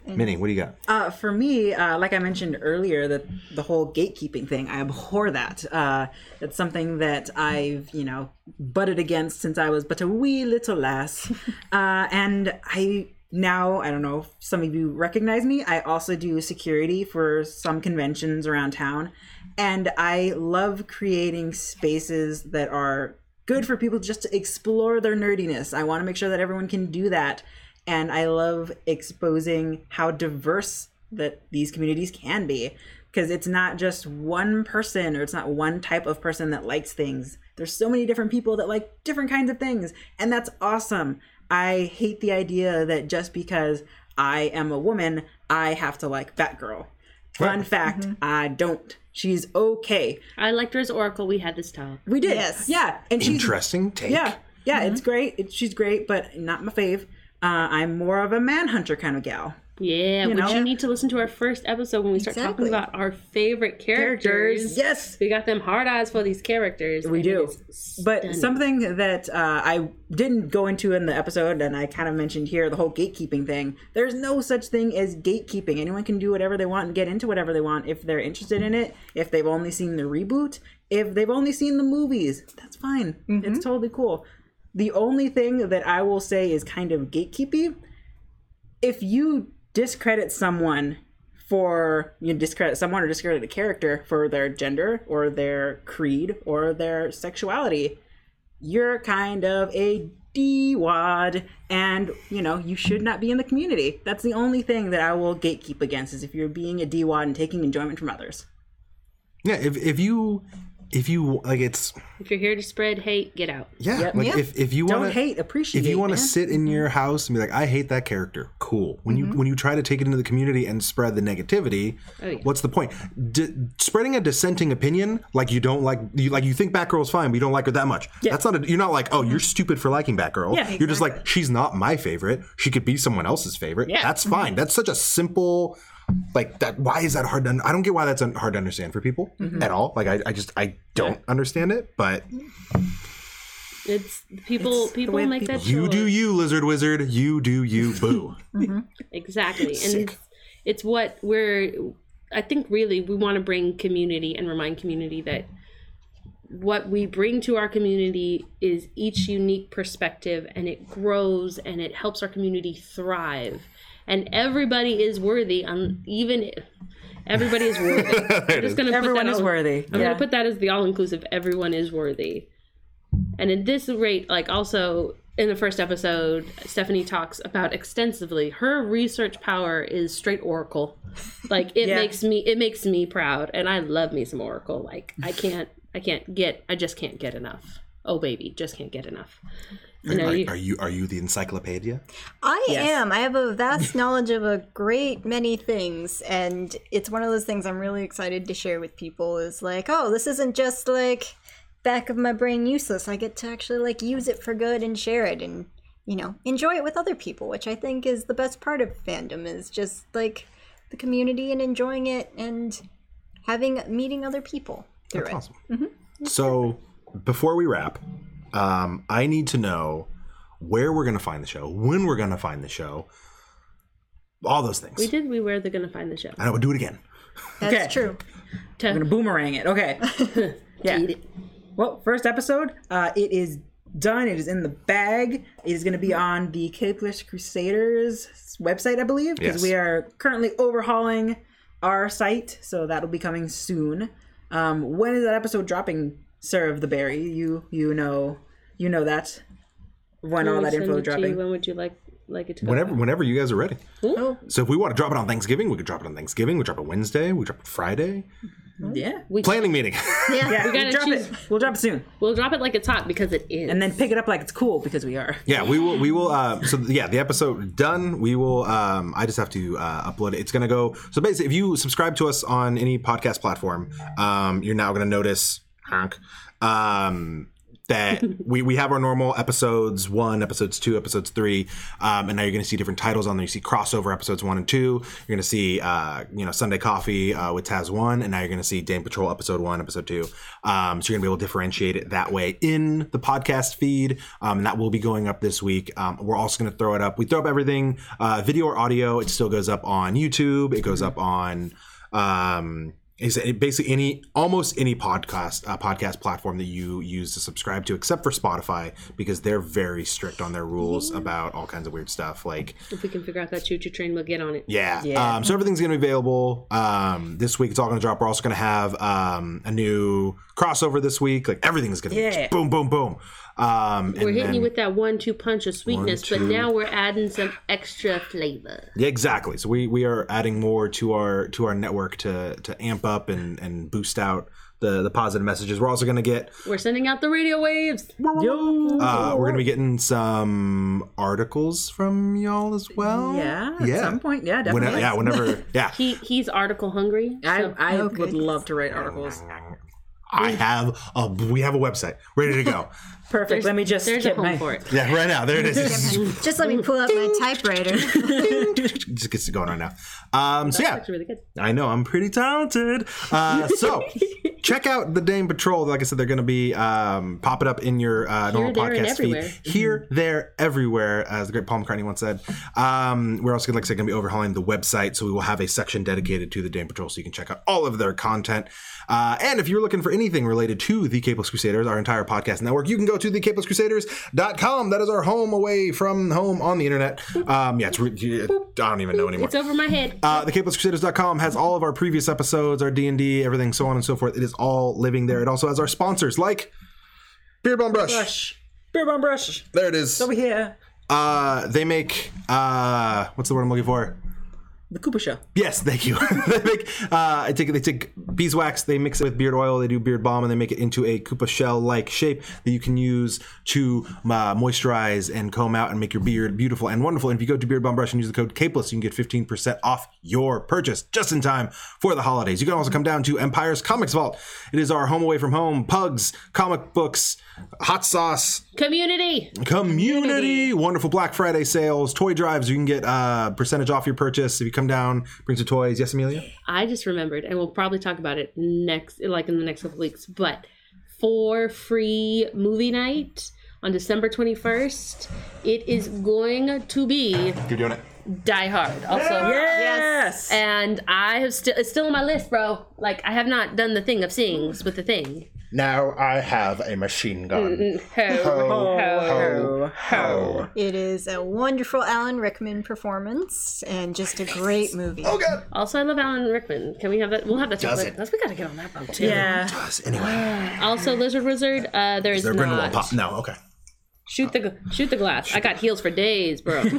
Minnie. What do you got? Uh, for me, uh, like I mentioned earlier, that the whole gatekeeping thing, I abhor that. Uh, it's something that I've, you know, butted against since I was but a wee little lass. uh, and I now, I don't know if some of you recognize me, I also do security for some conventions around town. And I love creating spaces that are good for people just to explore their nerdiness. I want to make sure that everyone can do that. And I love exposing how diverse that these communities can be because it's not just one person or it's not one type of person that likes things. There's so many different people that like different kinds of things, and that's awesome. I hate the idea that just because I am a woman, I have to like Batgirl. Fun fact, mm-hmm. I don't. She's okay. I liked her as Oracle. We had this talk. We did. Yes. Yeah. And she's Interesting take. yeah. Yeah, it's mm-hmm. great. It, she's great, but not my fave. Uh, I'm more of a manhunter kind of gal. Yeah, which know? you need to listen to our first episode when we start talking about our favorite characters. Yes. We got them hard eyes for these characters. We do. But something that uh, I didn't go into in the episode, and I kind of mentioned here, the whole gatekeeping thing. There's no such thing as gatekeeping. Anyone can do whatever they want and get into whatever they want if they're interested in it. If they've only seen the reboot, if they've only seen the movies, that's fine. It's totally cool. The only thing that I will say is kind of gatekeepy. If you discredit someone for you know, discredit someone or discredit a character for their gender or their creed or their sexuality, you're kind of a D-wad and you know you should not be in the community. That's the only thing that I will gatekeep against is if you're being a D-wad and taking enjoyment from others. Yeah. If if you if you like it's if you're here to spread hate, get out. yeah. Yep. Like Yeah. if if you want to hate, appreciate. It. If you want to sit in mm-hmm. your house and be like, I hate that character, cool. When you mm-hmm. when you try to take it into the community and spread the negativity, Oh, yeah. what's the point? D- spreading a dissenting opinion, like you don't like, you like you think Batgirl's fine, but you don't like her that much. yeah. That's not. A, you're not like, oh, you're mm-hmm. stupid for liking Batgirl. Yeah, you're just like, she's not my favorite. She could be someone else's favorite. Yeah. That's fine. That's such a simple. Like that. Why is that hard to? un- I don't get why that's un- hard to understand for people mm-hmm. at all. Like I, I just I don't understand it. But It's people. the people make people- that you choice. do you, lizard wizard. You do you, boo. Mm-hmm. exactly, and Sick. it's, it's what we're i think really we want to bring community and remind community that what we bring to our community is each unique perspective and it grows and it helps our community thrive and everybody is worthy on even everybody is worthy. I'm just gonna Everyone put that is all- worthy. i'm Yeah. gonna put that as the all-inclusive everyone is worthy. And in this rate like also in the first episode stephanie talks about extensively her research power is straight oracle. Like it Yeah. makes me it makes me proud and i love me some oracle. Like i can't i can't get i just can't get enough. Oh baby just can't get enough you know Are, you, are you are you the encyclopedia? I Yes. am. I have a vast knowledge of a great many things, and it's one of those things I'm really excited to share with people. Is like, oh, this isn't just like back of my brain useless. I get to actually like use it for good and share it, and you know, enjoy it with other people, which I think is the best part of fandom. Is just like the community and enjoying it and having meeting other people through That's it. awesome. Mm-hmm. So before we wrap, um, I need to know where we're going to find the show, when we're going to find the show, all those things. we did we where they're gonna find the show I know, but do it again. That's Okay. true. to I'm gonna boomerang it. Okay. yeah. eat it. Well, first episode, uh, it is done. It is in the bag. It is going to be on the Capeless Crusaders website, I believe, because Yes. we are currently overhauling our site, so that'll be coming soon. Um, when is that episode dropping, Sir of the Berry? You you know you know that when all that info it is you. dropping. when would you like like it to Whenever, out? whenever you guys are ready. Ooh. So if we want to drop it on Thanksgiving, we could drop it on Thanksgiving. We drop it Wednesday. We drop it Friday. Yeah. we, Planning meeting. Yeah. Yeah, We gotta we'll drop choose- it. We'll drop it soon, we'll drop it like it's hot because it is and then pick it up like it's cool because we are. yeah, we will. We will. Uh, so yeah, the episode done. We will. Um, I just have to uh, upload it. It's gonna go. So basically, if you subscribe to us on any podcast platform, um, you're now gonna notice, honk, um, that we, we have our normal episodes one, episodes two, episodes three, um, and now you're going to see different titles on there. You see crossover episodes one and two. You're going to see uh, you know Sunday Coffee uh, with Taz one, and now you're going to see Dame Patrol episode one, episode two. Um, so you're going to be able to differentiate it that way in the podcast feed, um, and that will be going up this week. Um, we're also going to throw it up. We throw up everything, uh, video or audio. It still goes up on YouTube. It goes up on. Is it basically any almost any podcast uh, podcast platform that you use to subscribe to except for Spotify because they're very strict on their rules about all kinds of weird stuff like if we can figure out that choo choo train we'll get on it. Yeah, Yeah. Um, so everything's going to be available. Um, this week it's all going to drop. We're also going to have um, a new crossover this week. Like everything's going to Yeah. boom boom boom um, we're and hitting you with that one two punch of sweetness but now we're adding some extra flavor Yeah, exactly. So we we are adding more to our to our network to to amp up and and boost out the the positive messages. We're also going to get we're sending out the radio waves Yo. uh, we're going to be getting some articles from y'all as well. yeah. yeah. At yeah. some point. Yeah. Definitely. Whenever, yeah, whenever, yeah. he he's article hungry I, I Okay. would love to write articles. I have a we have a website ready to go. Perfect. Let me just there's a get home my. for it yeah, right now there it is. Just let me pull out my typewriter. Just gets it going right now. Um, so yeah, actually really good I know I'm pretty talented. Uh, so check out the Dame Patrol. Like I said, they're going to be um, popping up in your uh, normal there, podcast feed. everywhere. Here, there, everywhere, as the great Paul McCartney once said. Um, we're also, like I said, going to be overhauling the website, so we will have a section dedicated to the Dame Patrol, so you can check out all of their content. Uh, and if you're looking for anything related to the Capeless Crusaders, our entire podcast network, you can go to thecapelesscrusaders.com. That is our home away from home on the internet. Um, yeah, it's re- I don't even know anymore. it's over my head Uh, thecapelesscrusaders.com has all of our previous episodes, our D&D, everything, so on and so forth. It is all living there. It also has our sponsors like Beard Balm Brush. Brush. Beard balm brush. There it is. Over here. Uh, they make, uh, what's the word I'm looking for? The Koopa Shell. Yes, thank you. they make uh, I take they take beeswax, they mix it with beard oil, they do beard balm, and they make it into a Koopa shell like shape that you can use to uh, moisturize and comb out and make your beard beautiful and wonderful. And if you go to Beard Balm Brush and use the code Capeless, you can get fifteen percent off your purchase just in time for the holidays. You can also come down to Empire's Comics Vault. It is our home away from home, pugs, comic books, hot sauce, community community wonderful black friday sales toy drives you can get uh percentage off your purchase if you come down bring some toys yes amelia I just remembered, and we'll probably talk about it next, like in the next couple weeks. But for free movie night on December 21st. It is going to be You're doing it. Die Hard. Also, Yes. and I have still it's still on my list, bro. Like I have not done the thing of things with the thing. Now I have a machine gun. Ho, ho, Oh, ho. It is a wonderful Alan Rickman performance and just a great movie. Oh god. Also, I love Alan Rickman. Can we have that? We'll have that. Does chocolate. it? We gotta get on that boat too. Yeah. Does anyway. Also, Lizard Wizard. Uh, there is They're not. Grindelwald pop. No, okay. Shoot the shoot the glass. I got heels for days, bro.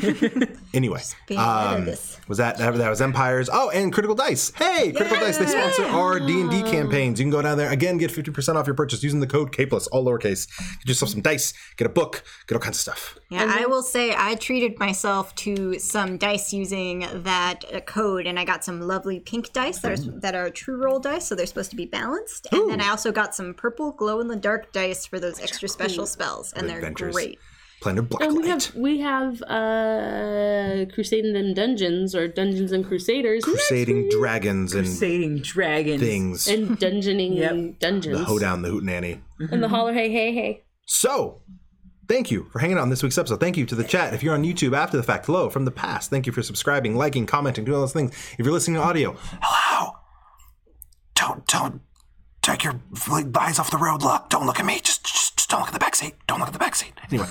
Anyway, Being rid of um, was that that that was Empires? Oh, and Critical Dice. Hey, Critical Dice. They sponsor our D and D campaigns. You can go down there again, get fifty percent off your purchase using the code Capeless, all lowercase. Get yourself some dice, get a book, get all kinds of stuff. Yeah, I will say I treated myself to some dice using that uh, code, and I got some lovely pink dice that are that are true roll dice, so they're supposed to be balanced. And then I also got some purple glow in the dark dice for those extra special spells, and they're Adventures. great. Playing their black And we have we have uh Crusading and Dungeons or Dungeons and Crusaders Crusading dragons and Crusading dragons. things. and dungeoning Yep. dungeons The Hoedown the Hootenanny. and the holler hey hey hey. So, thank you for hanging out on this week's episode. Thank you to the chat. If you're on YouTube after the fact, hello from the past. Thank you for subscribing, liking, commenting, doing all those things. If you're listening to audio, hello. Don't don't take your eyes off the road. Look, don't look at me. Just, just just don't look at the back seat. Don't look at the back seat. Anyway,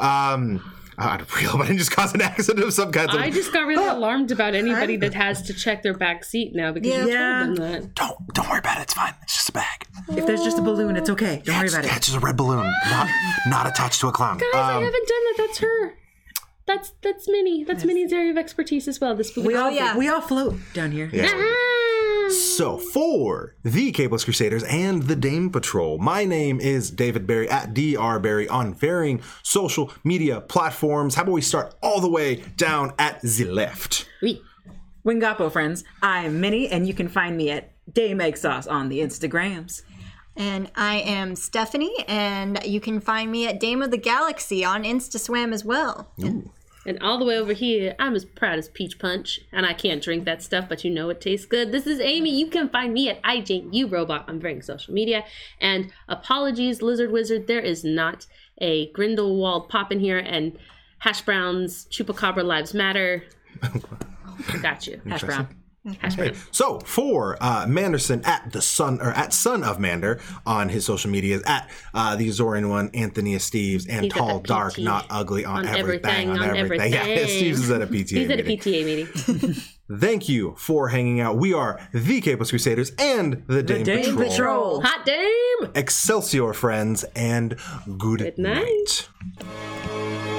um, I really hope I didn't just cause an accident of some kind. I just got really alarmed about anybody that has to check their back seat now because you Yeah. told them that. don't don't worry about it. It's fine. It's just a bag. If there's just a balloon, it's okay. Don't worry It's, about yeah, it. it's just a red balloon, not not attached to a clown. Guys, I Um, haven't done that. That's her. That's that's Minnie. That's Minnie's area of expertise as well. The spooky. We all, yeah. we all float down here. Ah! So, for the Capeless Crusaders and the Dame Patrol, my name is David Barry at DR Barry on varying social media platforms. How about we start all the way down at the left? Oui. Wingapo friends, I'm Minnie, and you can find me at Dame Egg Sauce on the Instagrams. And I am Stephanie, and you can find me at Dame of the Galaxy on InstaSwam as well. And all the way over here, I'm as proud as Peach Punch, and I can't drink that stuff, but you know it tastes good. This is Amy. You can find me at iJaneURobot on varying social media. And apologies, Lizard Wizard, there is not a Grindelwald pop in here, and hash browns, chupacabra lives matter. Got you. Hash brown. Hash brown. So for uh, Manderson at the son or at son of Mander on his social medias at uh, the Azorian one, Anthony Steves, and He's tall, dark, PT. not ugly on, On everything, everything, on, on everything. Yeah, everything. Steves is at a PTA He's at a meeting. PTA meeting. Thank you for hanging out. We are the Capeless Crusaders and the Dame, Dame Patrol. Patrol. Hot dame! Excelsior, friends, and good, night. night.